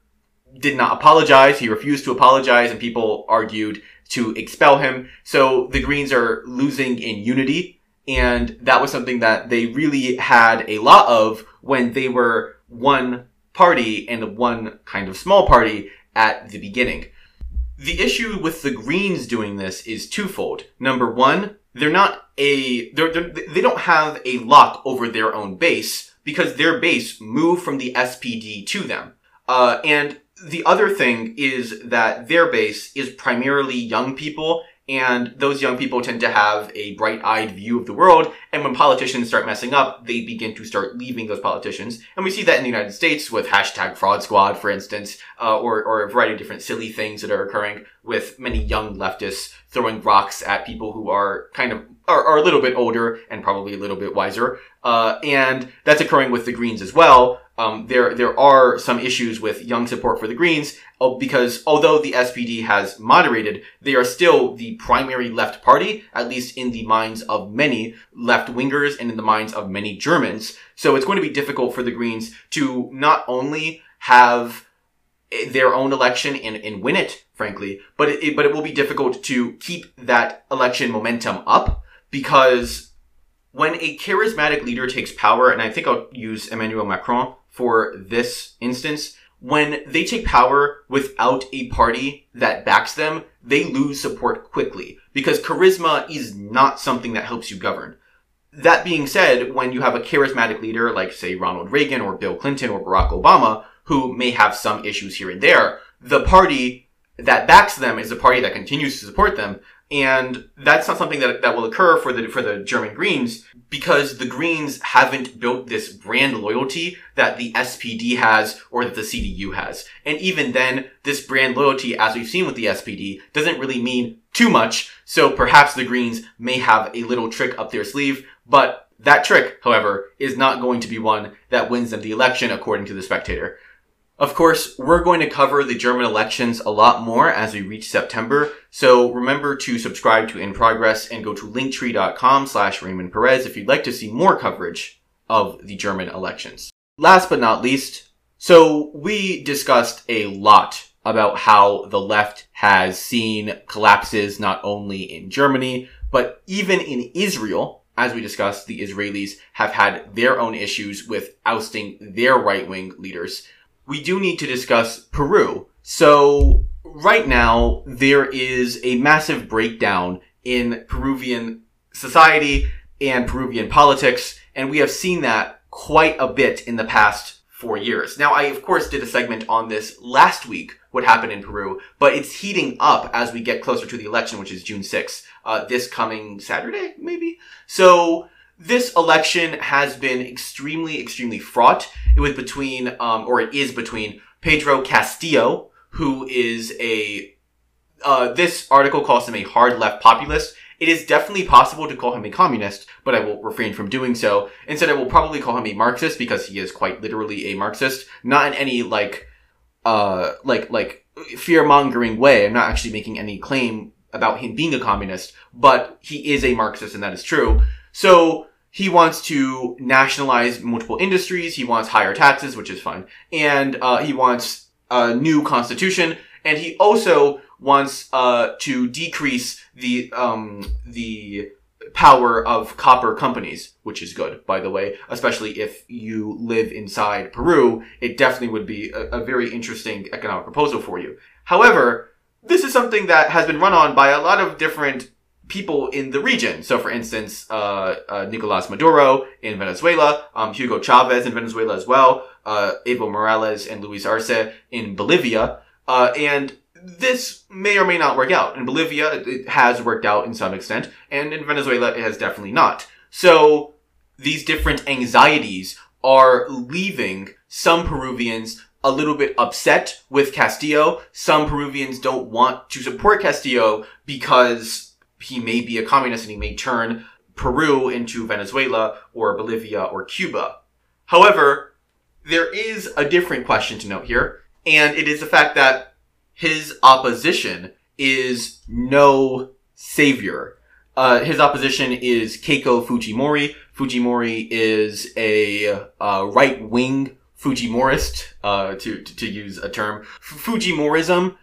[SPEAKER 1] did not apologize. He refused to apologize, and people argued to expel him. So the Greens are losing in unity and that was something that they really had a lot of when they were one party and one kind of small party at the beginning. The issue with the Greens doing this is twofold. Number one, they're not a, they're, they're, they don't have a lock over their own base because their base moved from the SPD to them. Uh, and the other thing is that their base is primarily young people and those young people tend to have a bright-eyed view of the world. And when politicians start messing up, they begin to start leaving those politicians. And we see that in the United States with hashtag fraud squad, for instance, uh, or, or a variety of different silly things that are occurring with many young leftists throwing rocks at people who are kind of are, are a little bit older and probably a little bit wiser. Uh, and that's occurring with the Greens as well. Um, there there are some issues with young support for the Greens uh, because although the SPD has moderated, they are still the primary left party, at least in the minds of many left wingers and in the minds of many Germans. So it's going to be difficult for the Greens to not only have their own election and, and win it, frankly, but it, but it will be difficult to keep that election momentum up because when a charismatic leader takes power, and I think I'll use Emmanuel Macron for this instance, when they take power without a party that backs them, they lose support quickly because charisma is not something that helps you govern. That being said, when you have a charismatic leader like, say, Ronald Reagan or Bill Clinton or Barack Obama, who may have some issues here and there, the party that backs them is a party that continues to support them. And that's not something that, that will occur for the, for the German Greens because the Greens haven't built this brand loyalty that the SPD has or that the CDU has. And even then, this brand loyalty, as we've seen with the SPD, doesn't really mean too much. So perhaps the Greens may have a little trick up their sleeve, but that trick, however, is not going to be one that wins them the election according to the spectator. Of course, we're going to cover the German elections a lot more as we reach September, so remember to subscribe to In Progress and go to linktree.com slash Raymond Perez if you'd like to see more coverage of the German elections. Last but not least, so we discussed a lot about how the left has seen collapses not only in Germany, but even in Israel. As we discussed, the Israelis have had their own issues with ousting their right-wing leaders we do need to discuss Peru. So right now, there is a massive breakdown in Peruvian society and Peruvian politics, and we have seen that quite a bit in the past four years. Now, I of course did a segment on this last week, what happened in Peru, but it's heating up as we get closer to the election, which is June 6th, uh, this coming Saturday, maybe? So, this election has been extremely, extremely fraught. It was between, um, or it is between Pedro Castillo, who is a, uh, this article calls him a hard left populist. It is definitely possible to call him a communist, but I will refrain from doing so. Instead, I will probably call him a Marxist because he is quite literally a Marxist. Not in any, like, uh, like, like, fear mongering way. I'm not actually making any claim about him being a communist, but he is a Marxist and that is true. So, he wants to nationalize multiple industries. He wants higher taxes, which is fine. And, uh, he wants a new constitution. And he also wants uh, to decrease the um, the power of copper companies, which is good, by the way, especially if you live inside Peru. It definitely would be a, a very interesting economic proposal for you. However, this is something that has been run on by a lot of different people in the region. So, for instance, uh, uh, Nicolas Maduro in Venezuela, um, Hugo Chavez in Venezuela as well, uh, Evo Morales and Luis Arce in Bolivia. Uh, and this may or may not work out. In Bolivia, it has worked out in some extent, and in Venezuela, it has definitely not. So, these different anxieties are leaving some Peruvians a little bit upset with Castillo. Some Peruvians don't want to support Castillo because he may be a communist and he may turn Peru into Venezuela or Bolivia or Cuba. However, there is a different question to note here, and it is the fact that his opposition is no savior. Uh, his opposition is Keiko Fujimori. Fujimori is a uh, right wing Fujimorist, uh, to, to, to use a term. Fujimorism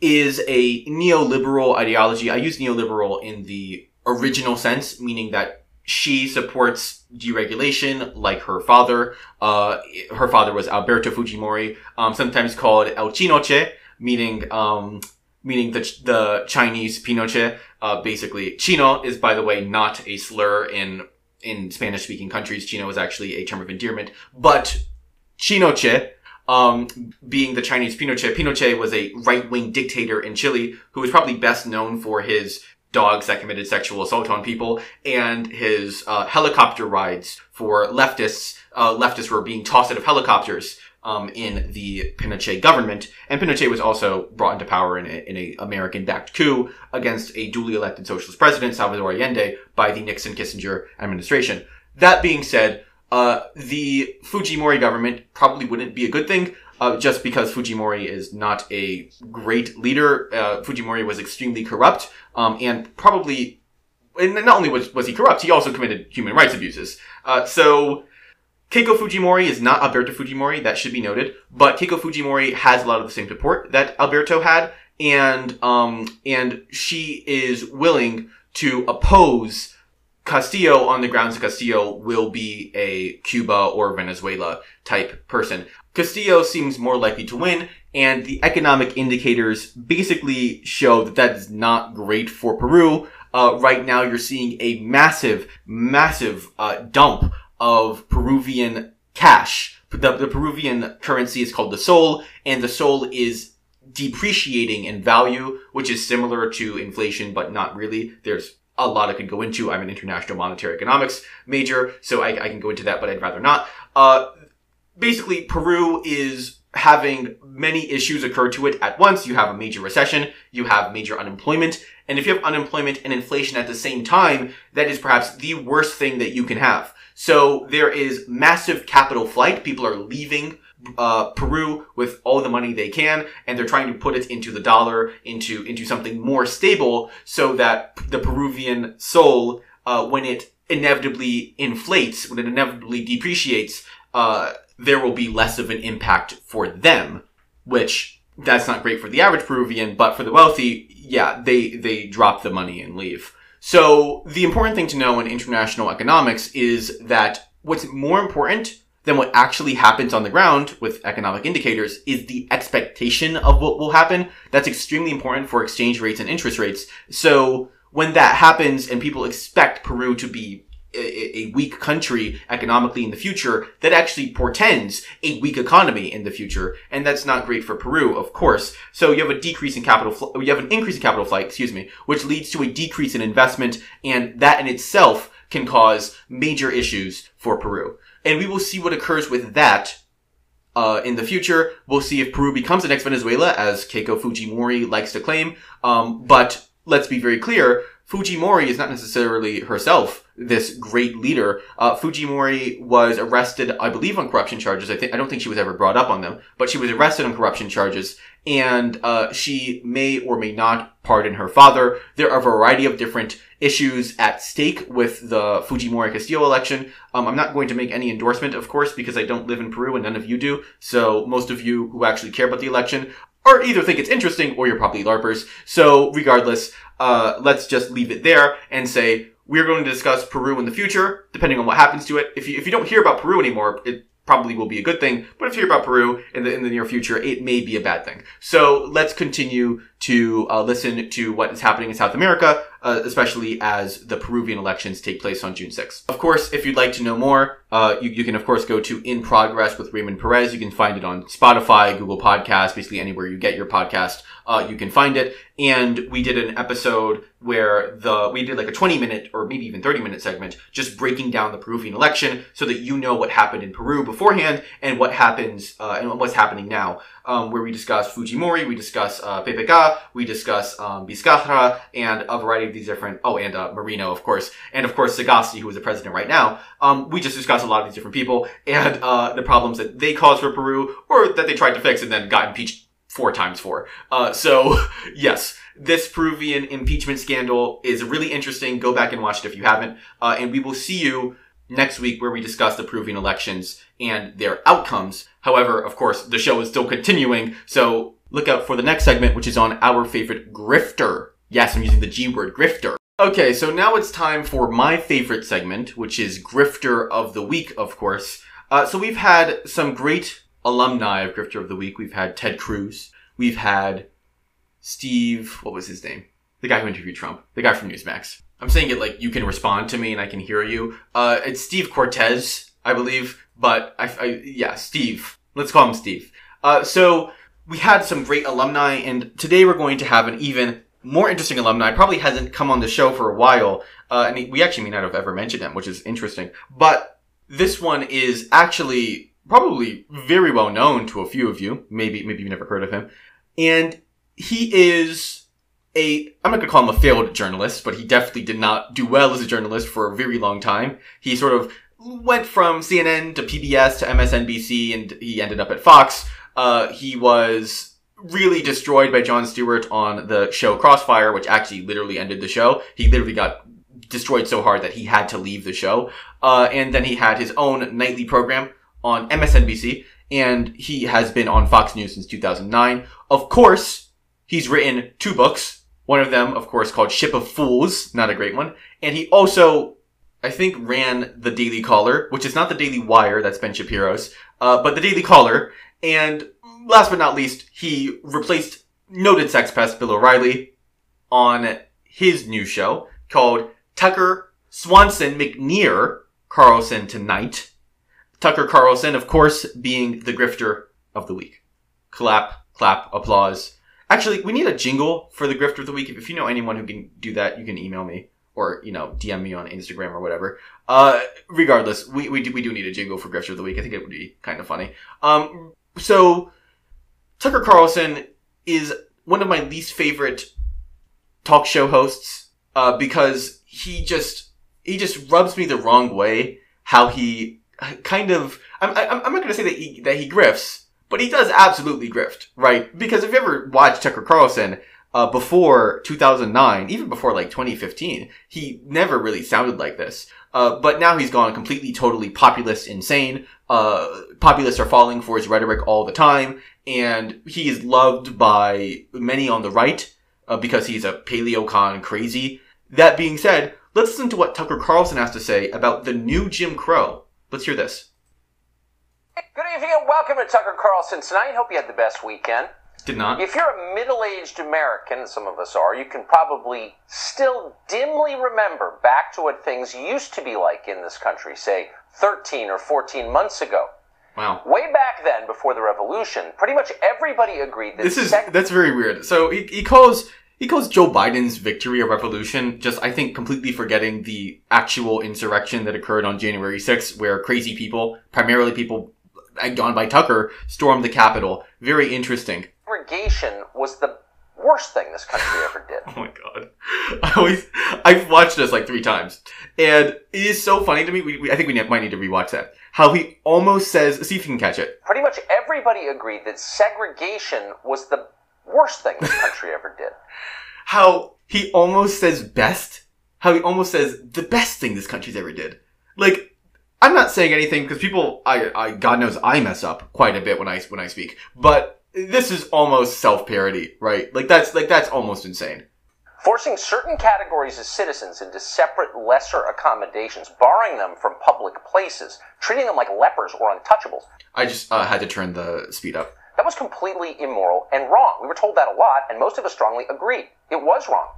[SPEAKER 1] is a neoliberal ideology. I use neoliberal in the original sense, meaning that she supports deregulation like her father. Uh, her father was Alberto Fujimori, um, sometimes called El Chinoche, meaning um, meaning the the Chinese Pinochet. Uh, basically, Chino is by the way not a slur in in Spanish speaking countries. Chino is actually a term of endearment, but Chinoche. Um, being the Chinese Pinochet, Pinochet was a right-wing dictator in Chile who was probably best known for his dogs that committed sexual assault on people and his uh, helicopter rides for leftists. Uh, leftists were being tossed out of helicopters um, in the Pinochet government. And Pinochet was also brought into power in a, in a American-backed coup against a duly elected socialist president, Salvador Allende, by the Nixon-Kissinger administration. That being said, uh, the Fujimori government probably wouldn't be a good thing. Uh, just because Fujimori is not a great leader, uh, Fujimori was extremely corrupt, um, and probably, and not only was, was he corrupt, he also committed human rights abuses. Uh, so, Keiko Fujimori is not Alberto Fujimori, that should be noted, but Keiko Fujimori has a lot of the same support that Alberto had, and, um, and she is willing to oppose Castillo on the grounds that Castillo will be a Cuba or Venezuela type person. Castillo seems more likely to win, and the economic indicators basically show that that is not great for Peru. Uh, right now, you're seeing a massive, massive uh, dump of Peruvian cash. The, the Peruvian currency is called the sol, and the sol is depreciating in value, which is similar to inflation, but not really. There's a lot I could go into. I'm an international monetary economics major, so I, I can go into that, but I'd rather not. Uh, basically, Peru is having many issues occur to it at once. You have a major recession, you have major unemployment, and if you have unemployment and inflation at the same time, that is perhaps the worst thing that you can have. So there is massive capital flight. People are leaving uh, Peru with all the money they can, and they're trying to put it into the dollar, into into something more stable, so that the Peruvian sol, uh, when it inevitably inflates, when it inevitably depreciates, uh, there will be less of an impact for them, which that's not great for the average Peruvian, but for the wealthy, yeah, they they drop the money and leave. So the important thing to know in international economics is that what's more important than what actually happens on the ground with economic indicators is the expectation of what will happen. That's extremely important for exchange rates and interest rates. So when that happens and people expect Peru to be a, a weak country economically in the future, that actually portends a weak economy in the future. And that's not great for Peru, of course. So you have a decrease in capital, fl- you have an increase in capital flight, excuse me, which leads to a decrease in investment. And that in itself can cause major issues for Peru. And we will see what occurs with that uh, in the future. We'll see if Peru becomes the next Venezuela, as Keiko Fujimori likes to claim. Um, but let's be very clear. Fujimori is not necessarily herself this great leader. Uh, Fujimori was arrested, I believe, on corruption charges. I think I don't think she was ever brought up on them, but she was arrested on corruption charges, and uh, she may or may not pardon her father. There are a variety of different issues at stake with the Fujimori Castillo election. Um, I'm not going to make any endorsement, of course, because I don't live in Peru and none of you do. So most of you who actually care about the election or either think it's interesting or you're probably LARPers. So regardless, uh, let's just leave it there and say we're going to discuss Peru in the future, depending on what happens to it. If you, if you don't hear about Peru anymore, it probably will be a good thing. But if you hear about Peru in the, in the near future, it may be a bad thing. So let's continue to uh, listen to what is happening in South America, uh, especially as the Peruvian elections take place on June 6th. Of course, if you'd like to know more, uh, you, you, can of course go to In Progress with Raymond Perez. You can find it on Spotify, Google Podcasts, basically anywhere you get your podcast uh, you can find it. And we did an episode where the, we did like a 20 minute or maybe even 30 minute segment just breaking down the Peruvian election so that you know what happened in Peru beforehand and what happens, uh, and what's happening now. Um, where we discuss Fujimori, we discuss, uh, PPK, we discuss, um, and a variety of these different, oh, and, uh, Merino, of course, and of course Sagasti, who is the president right now. Um, we just discuss a lot of these different people and, uh, the problems that they caused for Peru or that they tried to fix and then got impeached four times four. Uh, so *laughs* yes, this Peruvian impeachment scandal is really interesting. Go back and watch it if you haven't. Uh, and we will see you next week where we discuss the Peruvian elections and their outcomes. However, of course, the show is still continuing. So look out for the next segment, which is on our favorite grifter. Yes, I'm using the G word, grifter. Okay, so now it's time for my favorite segment, which is Grifter of the Week, of course. Uh, so we've had some great alumni of Grifter of the Week. We've had Ted Cruz. We've had Steve, what was his name? The guy who interviewed Trump. The guy from Newsmax. I'm saying it like you can respond to me and I can hear you. Uh, it's Steve Cortes, I believe. But I, I yeah, Steve. Let's call him Steve. Uh, so we had some great alumni and today we're going to have an even more interesting alumni. Probably hasn't come on the show for a while. Uh, and we actually may not have ever mentioned him, which is interesting. But this one is actually probably very well known to a few of you. Maybe, maybe you've never heard of him. And he is a, I'm not gonna call him a failed journalist, but he definitely did not do well as a journalist for a very long time. He sort of went from CNN to PBS to MSNBC and he ended up at Fox. Uh, he was really destroyed by Jon Stewart on the show Crossfire, which actually literally ended the show. He literally got destroyed so hard that he had to leave the show. Uh, and then he had his own nightly program on MSNBC, and he has been on Fox News since 2009. Of course, he's written two books. One of them, of course, called Ship of Fools, not a great one. And he also, I think, ran the Daily Caller, which is not the Daily Wire, that's Ben Shapiro's, uh, but the Daily Caller. And last but not least, he replaced noted sex pest Bill O'Reilly on his new show called Tucker Swanson McNear Carlson Tonight. Tucker Carlson, of course, being the grifter of the week. Clap, clap, applause. Actually, we need a jingle for the grifter of the week. If you know anyone who can do that, you can email me or, you know, DM me on Instagram or whatever. Uh, regardless, we, we do, we do need a jingle for grifter of the week. I think it would be kind of funny. Um, so Tucker Carlson is one of my least favorite talk show hosts, uh, because he just, he just rubs me the wrong way how he kind of I'm I'm, not going to say that he that he grifts, but he does absolutely grift, right? Because if you ever watched Tucker Carlson uh, before 2009, even before like 2015, he never really sounded like this. Uh, but now he's gone completely, totally populist insane. Uh, populists are falling for his rhetoric all the time, and he is loved by many on the right uh, because he's a paleocon crazy. That being said, let's listen to what Tucker Carlson has to say about the new Jim Crow Let's hear this.
[SPEAKER 2] Good evening and welcome to Tucker Carlson tonight. Hope you had the best weekend.
[SPEAKER 1] Did not.
[SPEAKER 2] If you're a middle aged American, some of us are, you can probably still dimly remember back to what things used to be like in this country, say 13 or 14 months ago.
[SPEAKER 1] Wow.
[SPEAKER 2] Way back then, before the revolution, pretty much everybody agreed that
[SPEAKER 1] This is that's very weird. So he, he calls he calls Joe Biden's victory a revolution, just I think completely forgetting the actual insurrection that occurred on January 6th, where crazy people, primarily people egged on by Tucker, stormed the Capitol. Very interesting.
[SPEAKER 2] segregation was the worst thing this country ever did. *laughs*
[SPEAKER 1] Oh my god. I always, I've watched this like three times. And it is so funny to me. We, we, I think we ne- might need to rewatch that. How he almost says, see if you can catch it.
[SPEAKER 2] Pretty much everybody agreed that segregation was the worst thing this country ever did. *laughs*
[SPEAKER 1] How he almost says best. How he almost says the best thing this country's ever did. Like, I'm not saying anything because people, I, I, God knows I mess up quite a bit when I, when I speak. But this is almost self-parody, right? Like that's, like that's almost insane.
[SPEAKER 2] Forcing certain categories of citizens into separate, lesser accommodations, barring them from public places, treating them like lepers or untouchables.
[SPEAKER 1] I just uh, had to turn the speed up.
[SPEAKER 2] Was completely immoral and wrong. We were told that a lot, and most of us strongly agreed. It was wrong.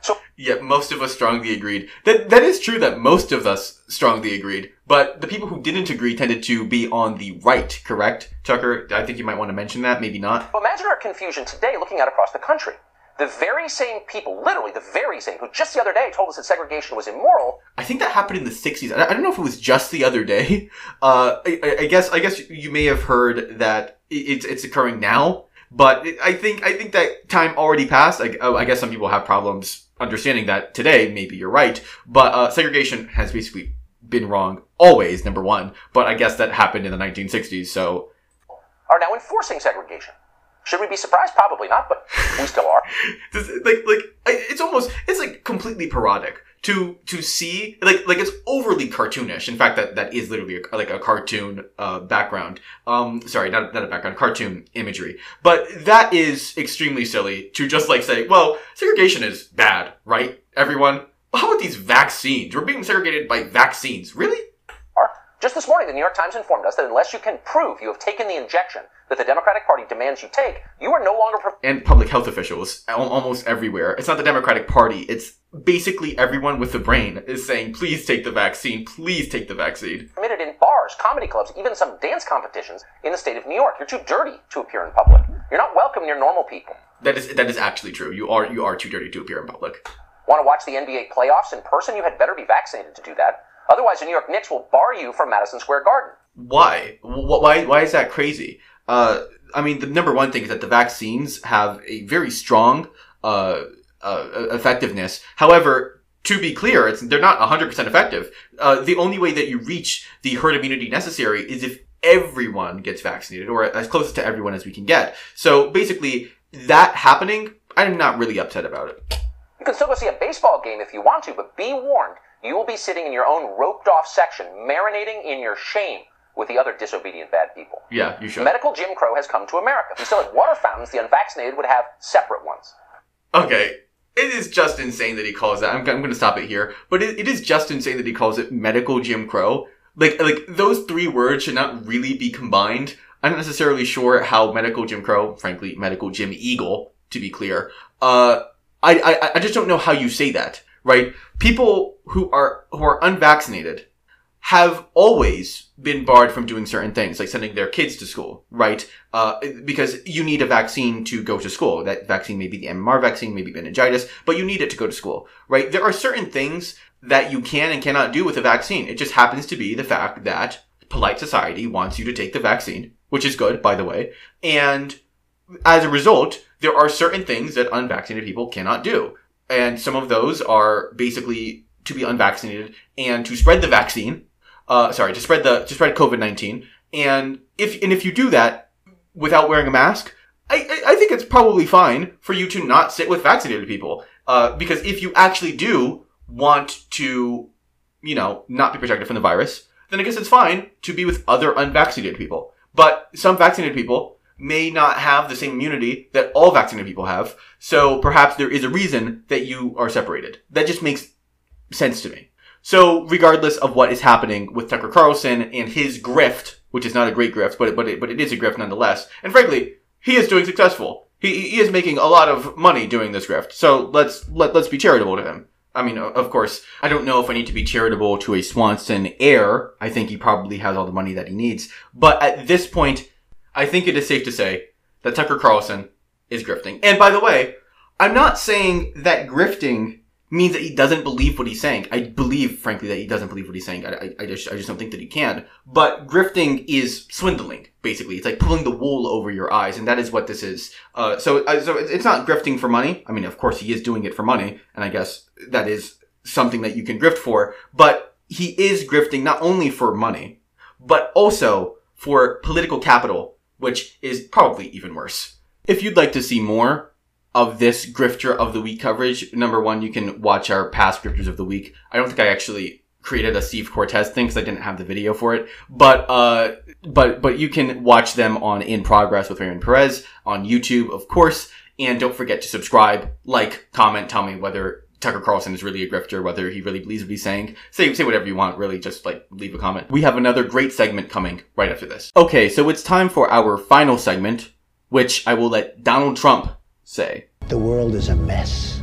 [SPEAKER 2] So
[SPEAKER 1] Yeah, most of us strongly agreed. That that is true that most of us strongly agreed, but the people who didn't agree tended to be on the right, correct? Tucker, I think you might want to mention that, maybe not.
[SPEAKER 2] Imagine our confusion today looking out across the country. The very same people, literally the very same, who just the other day told us that segregation was immoral,
[SPEAKER 1] I think that happened in the 60s. I I don't know if it was just the other day. *laughs* Uh, I, I- I guess I guess you may have heard that it's it's occurring now, but I think I think that time already passed. I, oh, I guess some people have problems understanding that today. Maybe you're right, but uh, segregation has basically been wrong always. Number one, but I guess that happened in the 1960s. So
[SPEAKER 2] are now enforcing segregation. Should we be surprised? Probably not, but we still are. *laughs*
[SPEAKER 1] Like like it's almost it's like completely parodic to to see like like it's overly cartoonish in fact that that is literally a, like a cartoon uh background um sorry not, not a background cartoon imagery but that is extremely silly to just like say well segregation is bad right everyone how about these vaccines we're being segregated by vaccines really.
[SPEAKER 2] Just this morning, the New York Times informed us that unless you can prove you have taken the injection that the Democratic Party demands you take, you are no longer per-
[SPEAKER 1] and public health officials almost everywhere. It's not the Democratic Party. It's basically everyone with a brain is saying, please take the vaccine. Please take the vaccine.
[SPEAKER 2] permitted in bars, comedy clubs, even some dance competitions in the state of New York. You're too dirty to appear in public. You're not welcome near normal people.
[SPEAKER 1] That is, that is actually true. You are, you are too dirty to appear in public.
[SPEAKER 2] Want to watch the NBA playoffs in person? You had better be vaccinated to do that. Otherwise, the New York Knicks will bar you from Madison Square Garden.
[SPEAKER 1] Why? Why, why is that crazy? Uh, I mean, the number one thing is that the vaccines have a very strong, uh, uh, effectiveness. However, to be clear, it's, they're not 100% effective. Uh, the only way that you reach the herd immunity necessary is if everyone gets vaccinated, or as close to everyone as we can get. So basically, that happening, I'm not really upset about it.
[SPEAKER 2] You can still go see a baseball game if you want to, but be warned, you will be sitting in your own roped off section, marinating in your shame with the other disobedient bad people.
[SPEAKER 1] Yeah, you should.
[SPEAKER 2] Medical Jim Crow has come to America. If we still had water fountains, the unvaccinated would have separate ones.
[SPEAKER 1] Okay. It is just insane that he calls that. I'm, I'm going to stop it here. But it, it is just insane that he calls it medical Jim Crow. Like, like those three words should not really be combined. I'm not necessarily sure how medical Jim Crow, frankly, medical Jim Eagle, to be clear. Uh, I, I, I just don't know how you say that, right? People who are, who are unvaccinated have always been barred from doing certain things, like sending their kids to school, right? Uh, because you need a vaccine to go to school. That vaccine may be the MMR vaccine, maybe meningitis, but you need it to go to school, right? There are certain things that you can and cannot do with a vaccine. It just happens to be the fact that polite society wants you to take the vaccine, which is good, by the way. And as a result, there are certain things that unvaccinated people cannot do. And some of those are basically to be unvaccinated and to spread the vaccine. Uh, sorry, to spread the, to spread COVID-19. And if, and if you do that without wearing a mask, I, I, I think it's probably fine for you to not sit with vaccinated people. Uh, because if you actually do want to, you know, not be protected from the virus, then I guess it's fine to be with other unvaccinated people. But some vaccinated people may not have the same immunity that all vaccinated people have. So perhaps there is a reason that you are separated. That just makes sense to me. So regardless of what is happening with Tucker Carlson and his grift, which is not a great grift, but but it, but it is a grift nonetheless. And frankly, he is doing successful. He, he is making a lot of money doing this grift. So let's let let's be charitable to him. I mean, of course, I don't know if I need to be charitable to a Swanson heir. I think he probably has all the money that he needs. But at this point, I think it is safe to say that Tucker Carlson is grifting. And by the way, I'm not saying that grifting means that he doesn't believe what he's saying. I believe, frankly, that he doesn't believe what he's saying. I, I, I, just, I just don't think that he can. But grifting is swindling, basically. It's like pulling the wool over your eyes, and that is what this is. Uh, so, uh, so it's not grifting for money. I mean, of course, he is doing it for money, and I guess that is something that you can grift for. But he is grifting not only for money, but also for political capital, which is probably even worse. If you'd like to see more of this grifter of the week coverage, number one, you can watch our past grifters of the week. I don't think I actually created a Steve Cortes thing because I didn't have the video for it, but uh, but but you can watch them on In Progress with Raymond Perez on YouTube, of course. And don't forget to subscribe, like, comment, tell me whether Tucker Carlson is really a grifter, whether he really believes what he's saying. Say, say whatever you want, really, just like leave a comment. We have another great segment coming right after this. Okay, so it's time for our final segment, which I will let Donald Trump say.
[SPEAKER 3] The world is a mess.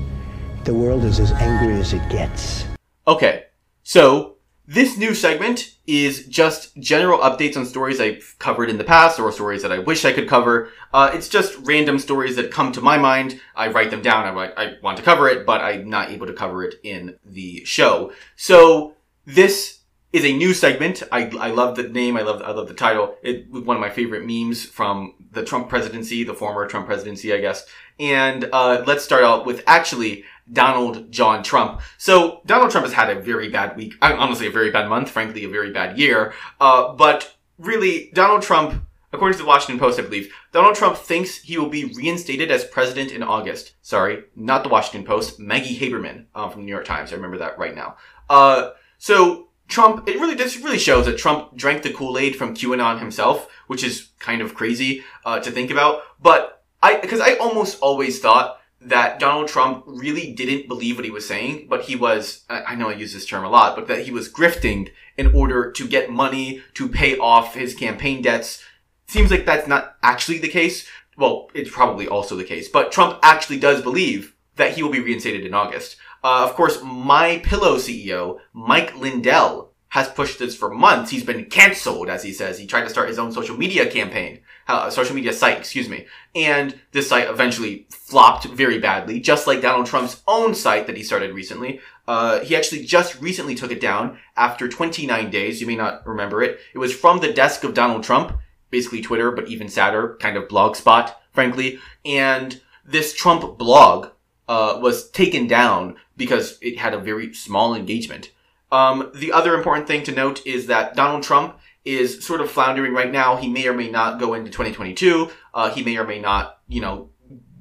[SPEAKER 3] The world is as angry as it gets.
[SPEAKER 1] Okay, so this new segment is just general updates on stories I've covered in the past or stories that I wish I could cover. Uh, it's just random stories that come to my mind. I write them down. I'm like, I want to cover it, but I'm not able to cover it in the show. So this is a new segment. I, I love the name. I love I love the title. It was one of my favorite memes from the Trump presidency, the former Trump presidency, I guess. And uh, let's start out with actually Donald John Trump. So Donald Trump has had a very bad week. Honestly, a very bad month. Frankly, a very bad year. Uh, but really, Donald Trump. According to the Washington Post, I believe, Donald Trump thinks he will be reinstated as president in August. Sorry, not the Washington Post. Maggie Haberman uh, from the New York Times. I remember that right now. Uh, so Trump, it really this really shows that Trump drank the Kool Aid from QAnon himself, which is kind of crazy uh, to think about. But I, because I almost always thought that Donald Trump really didn't believe what he was saying, but he was, I know I use this term a lot, but that he was grifting in order to get money to pay off his campaign debts. Seems like that's not actually the case. Well, it's probably also the case, but Trump actually does believe that he will be reinstated in August. Uh, of course, my pillow CEO, Mike Lindell, has pushed this for months. He's been canceled, as he says. He tried to start his own social media campaign, uh, social media site, excuse me. And this site eventually flopped very badly, just like Donald Trump's own site that he started recently. Uh, he actually just recently took it down after 29 days. You may not remember it. It was from the desk of Donald Trump, basically Twitter, but even sadder, kind of blog spot, frankly. And this Trump blog uh, was taken down because it had a very small engagement. Um, the other important thing to note is that Donald Trump is sort of floundering right now. He may or may not go into 2022. Uh, he may or may not, you know,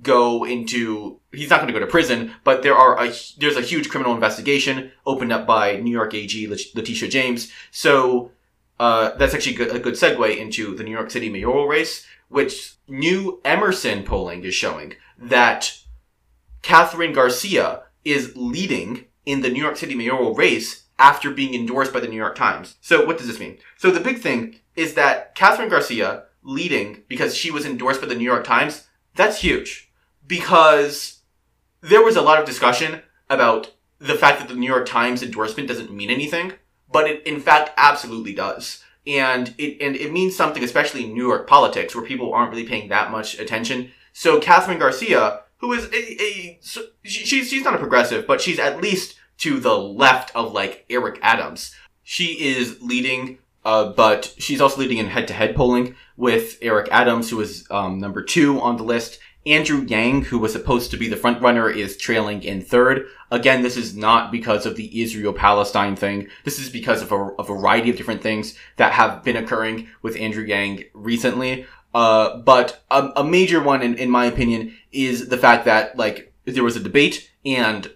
[SPEAKER 1] go into. He's not going to go to prison, but there are a there's a huge criminal investigation opened up by New York AG Letitia James. So uh, that's actually a good segue into the New York City mayoral race, which new Emerson polling is showing that Kathryn Garcia is leading in the New York City mayoral race after being endorsed by the New York Times. So what does this mean? So the big thing is that Kathryn Garcia leading because she was endorsed by the New York Times, that's huge. Because there was a lot of discussion about the fact that the New York Times endorsement doesn't mean anything, but it in fact absolutely does. And it and it means something, especially in New York politics, where people aren't really paying that much attention. So Kathryn Garcia who is a, a she's she's not a progressive, but she's at least to the left of like Eric Adams. She is leading, uh, but she's also leading in head-to-head polling with Eric Adams, who is um, number two on the list. Andrew Yang, who was supposed to be the front runner, is trailing in third. Again, this is not because of the Israel-Palestine thing. This is because of a, a variety of different things that have been occurring with Andrew Yang recently. Uh, but a, a major one, in, in my opinion, is the fact that like there was a debate and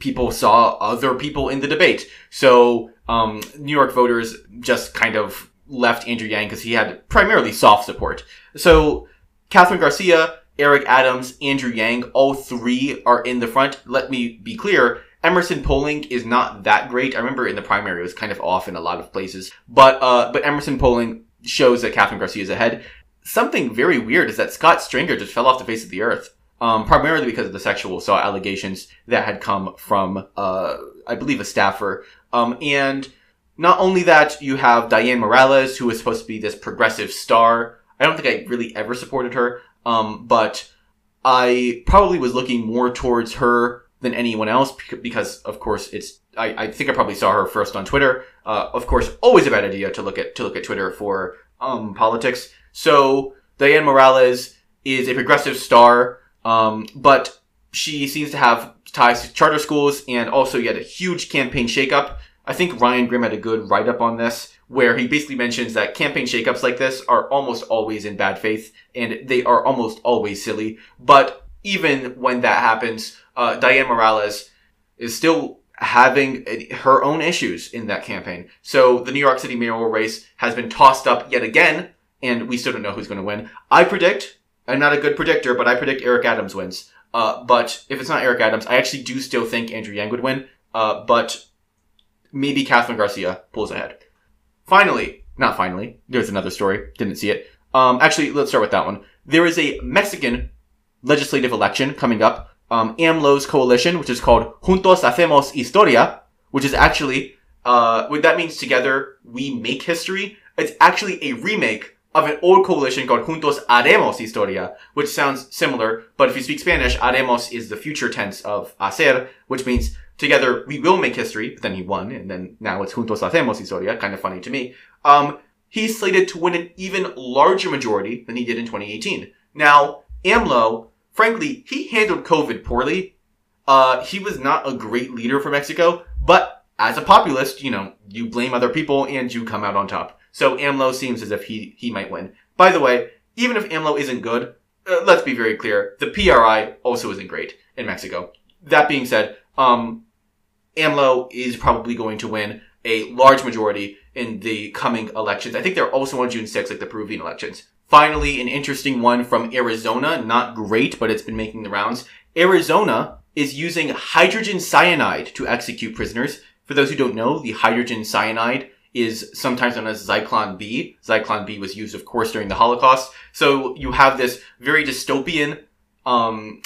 [SPEAKER 1] people saw other people in the debate. So um, New York voters just kind of left Andrew Yang because he had primarily soft support. So Kathryn Garcia, Eric Adams, Andrew Yang, all three are in the front. Let me be clear. Emerson polling is not that great. I remember in the primary it was kind of off in a lot of places, but uh, but Emerson polling shows that Kathryn Garcia is ahead. something very weird is that Scott Stringer just fell off the face of the earth. Um, primarily because of the sexual assault allegations that had come from, uh, I believe, a staffer. Um, and not only that, you have Dianne Morales, who was supposed to be this progressive star. I don't think I really ever supported her, um, but I probably was looking more towards her than anyone else because, of course, it's. I, I think I probably saw her first on Twitter. Uh, of course, always a bad idea to look at to look at Twitter for um, politics. So Dianne Morales is a progressive star, um, but she seems to have ties to charter schools and also yet a huge campaign shakeup. I think Ryan Grim had a good write up on this where he basically mentions that campaign shakeups like this are almost always in bad faith and they are almost always silly. But even when that happens, uh, Dianne Morales is still having her own issues in that campaign. So the New York City mayoral race has been tossed up yet again, and we still don't know who's going to win. I predict, I'm not a good predictor, but I predict Eric Adams wins. Uh, but if it's not Eric Adams, I actually do still think Andrew Yang would win. Uh, but maybe Kathryn Garcia pulls ahead. Finally, not finally, there's another story. Didn't see it. Um, actually, let's start with that one. There is a Mexican legislative election coming up. Um, AMLO's coalition, which is called Juntos Hacemos Historia, which is actually, uh, what that means together, we make history. It's actually a remake of an old coalition called Juntos Haremos Historia, which sounds similar, but if you speak Spanish, haremos is the future tense of hacer, which means together we will make history, but then he won, and then now it's Juntos Hacemos Historia, kind of funny to me. Um, he's slated to win an even larger majority than he did in 2018. Now, AMLO, frankly, he handled COVID poorly. Uh, he was not a great leader for Mexico, but as a populist, you know, you blame other people and you come out on top. So AMLO seems as if he, he might win. By the way, even if AMLO isn't good, uh, let's be very clear, the PRI also isn't great in Mexico. That being said, um, AMLO is probably going to win a large majority in the coming elections. I think they're also on June 6th, like the Peruvian elections. Finally, an interesting one from Arizona. Not great, but it's been making the rounds. Arizona is using hydrogen cyanide to execute prisoners. For those who don't know, the hydrogen cyanide is sometimes known as Zyklon B. Zyklon B was used, of course, during the Holocaust. So you have this very dystopian um,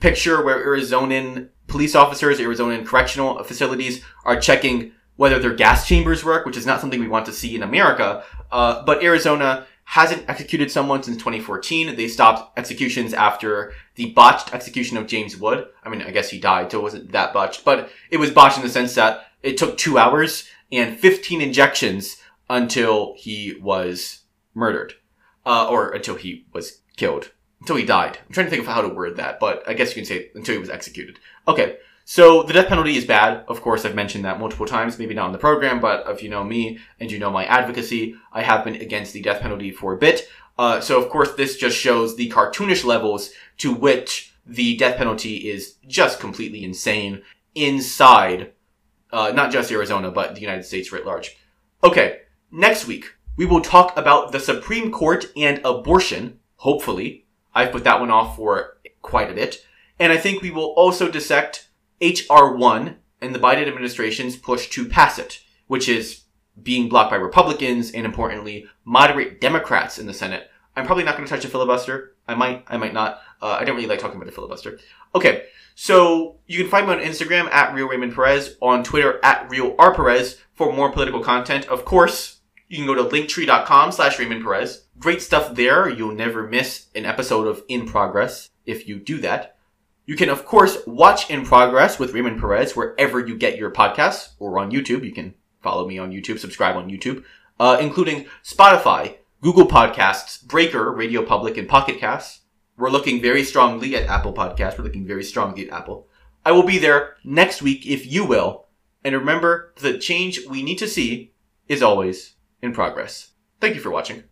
[SPEAKER 1] picture where Arizonan police officers, Arizonan correctional facilities are checking whether their gas chambers work, which is not something we want to see in America. Uh, but Arizona hasn't executed someone since 2014. They stopped executions after the botched execution of James Wood. I mean, I guess he died, so it wasn't that botched, but it was botched in the sense that it took two hours and 15 injections until he was murdered, uh, or until he was killed, until he died. I'm trying to think of how to word that, but I guess you can say until he was executed. Okay. So the death penalty is bad. Of course, I've mentioned that multiple times, maybe not on the program, but if you know me and you know my advocacy, I have been against the death penalty for a bit. Uh, so of course, this just shows the cartoonish levels to which the death penalty is just completely insane inside, uh, not just Arizona, but the United States writ large. Okay, next week, we will talk about the Supreme Court and abortion, hopefully. I've put that one off for quite a bit. And I think we will also dissect HR1 and the Biden administration's push to pass it, which is being blocked by Republicans and importantly, moderate Democrats in the Senate. I'm probably not going to touch a filibuster. I might, I might not. Uh, I don't really like talking about the filibuster. Okay, so you can find me on Instagram at Real Raymond Perez, on Twitter at Real R Perez for more political content. Of course, you can go to linktree.com slash Raymond Perez. Great stuff there. You'll never miss an episode of In Progress if you do that. You can, of course, watch In Progress with Raymond Perez wherever you get your podcasts or on YouTube. You can follow me on YouTube, subscribe on YouTube, uh, including Spotify, Google Podcasts, Breaker, Radio Public, and Pocket Casts. We're looking very strongly at Apple Podcasts. We're looking very strongly at Apple. I will be there next week if you will. And remember, the change we need to see is always in progress. Thank you for watching.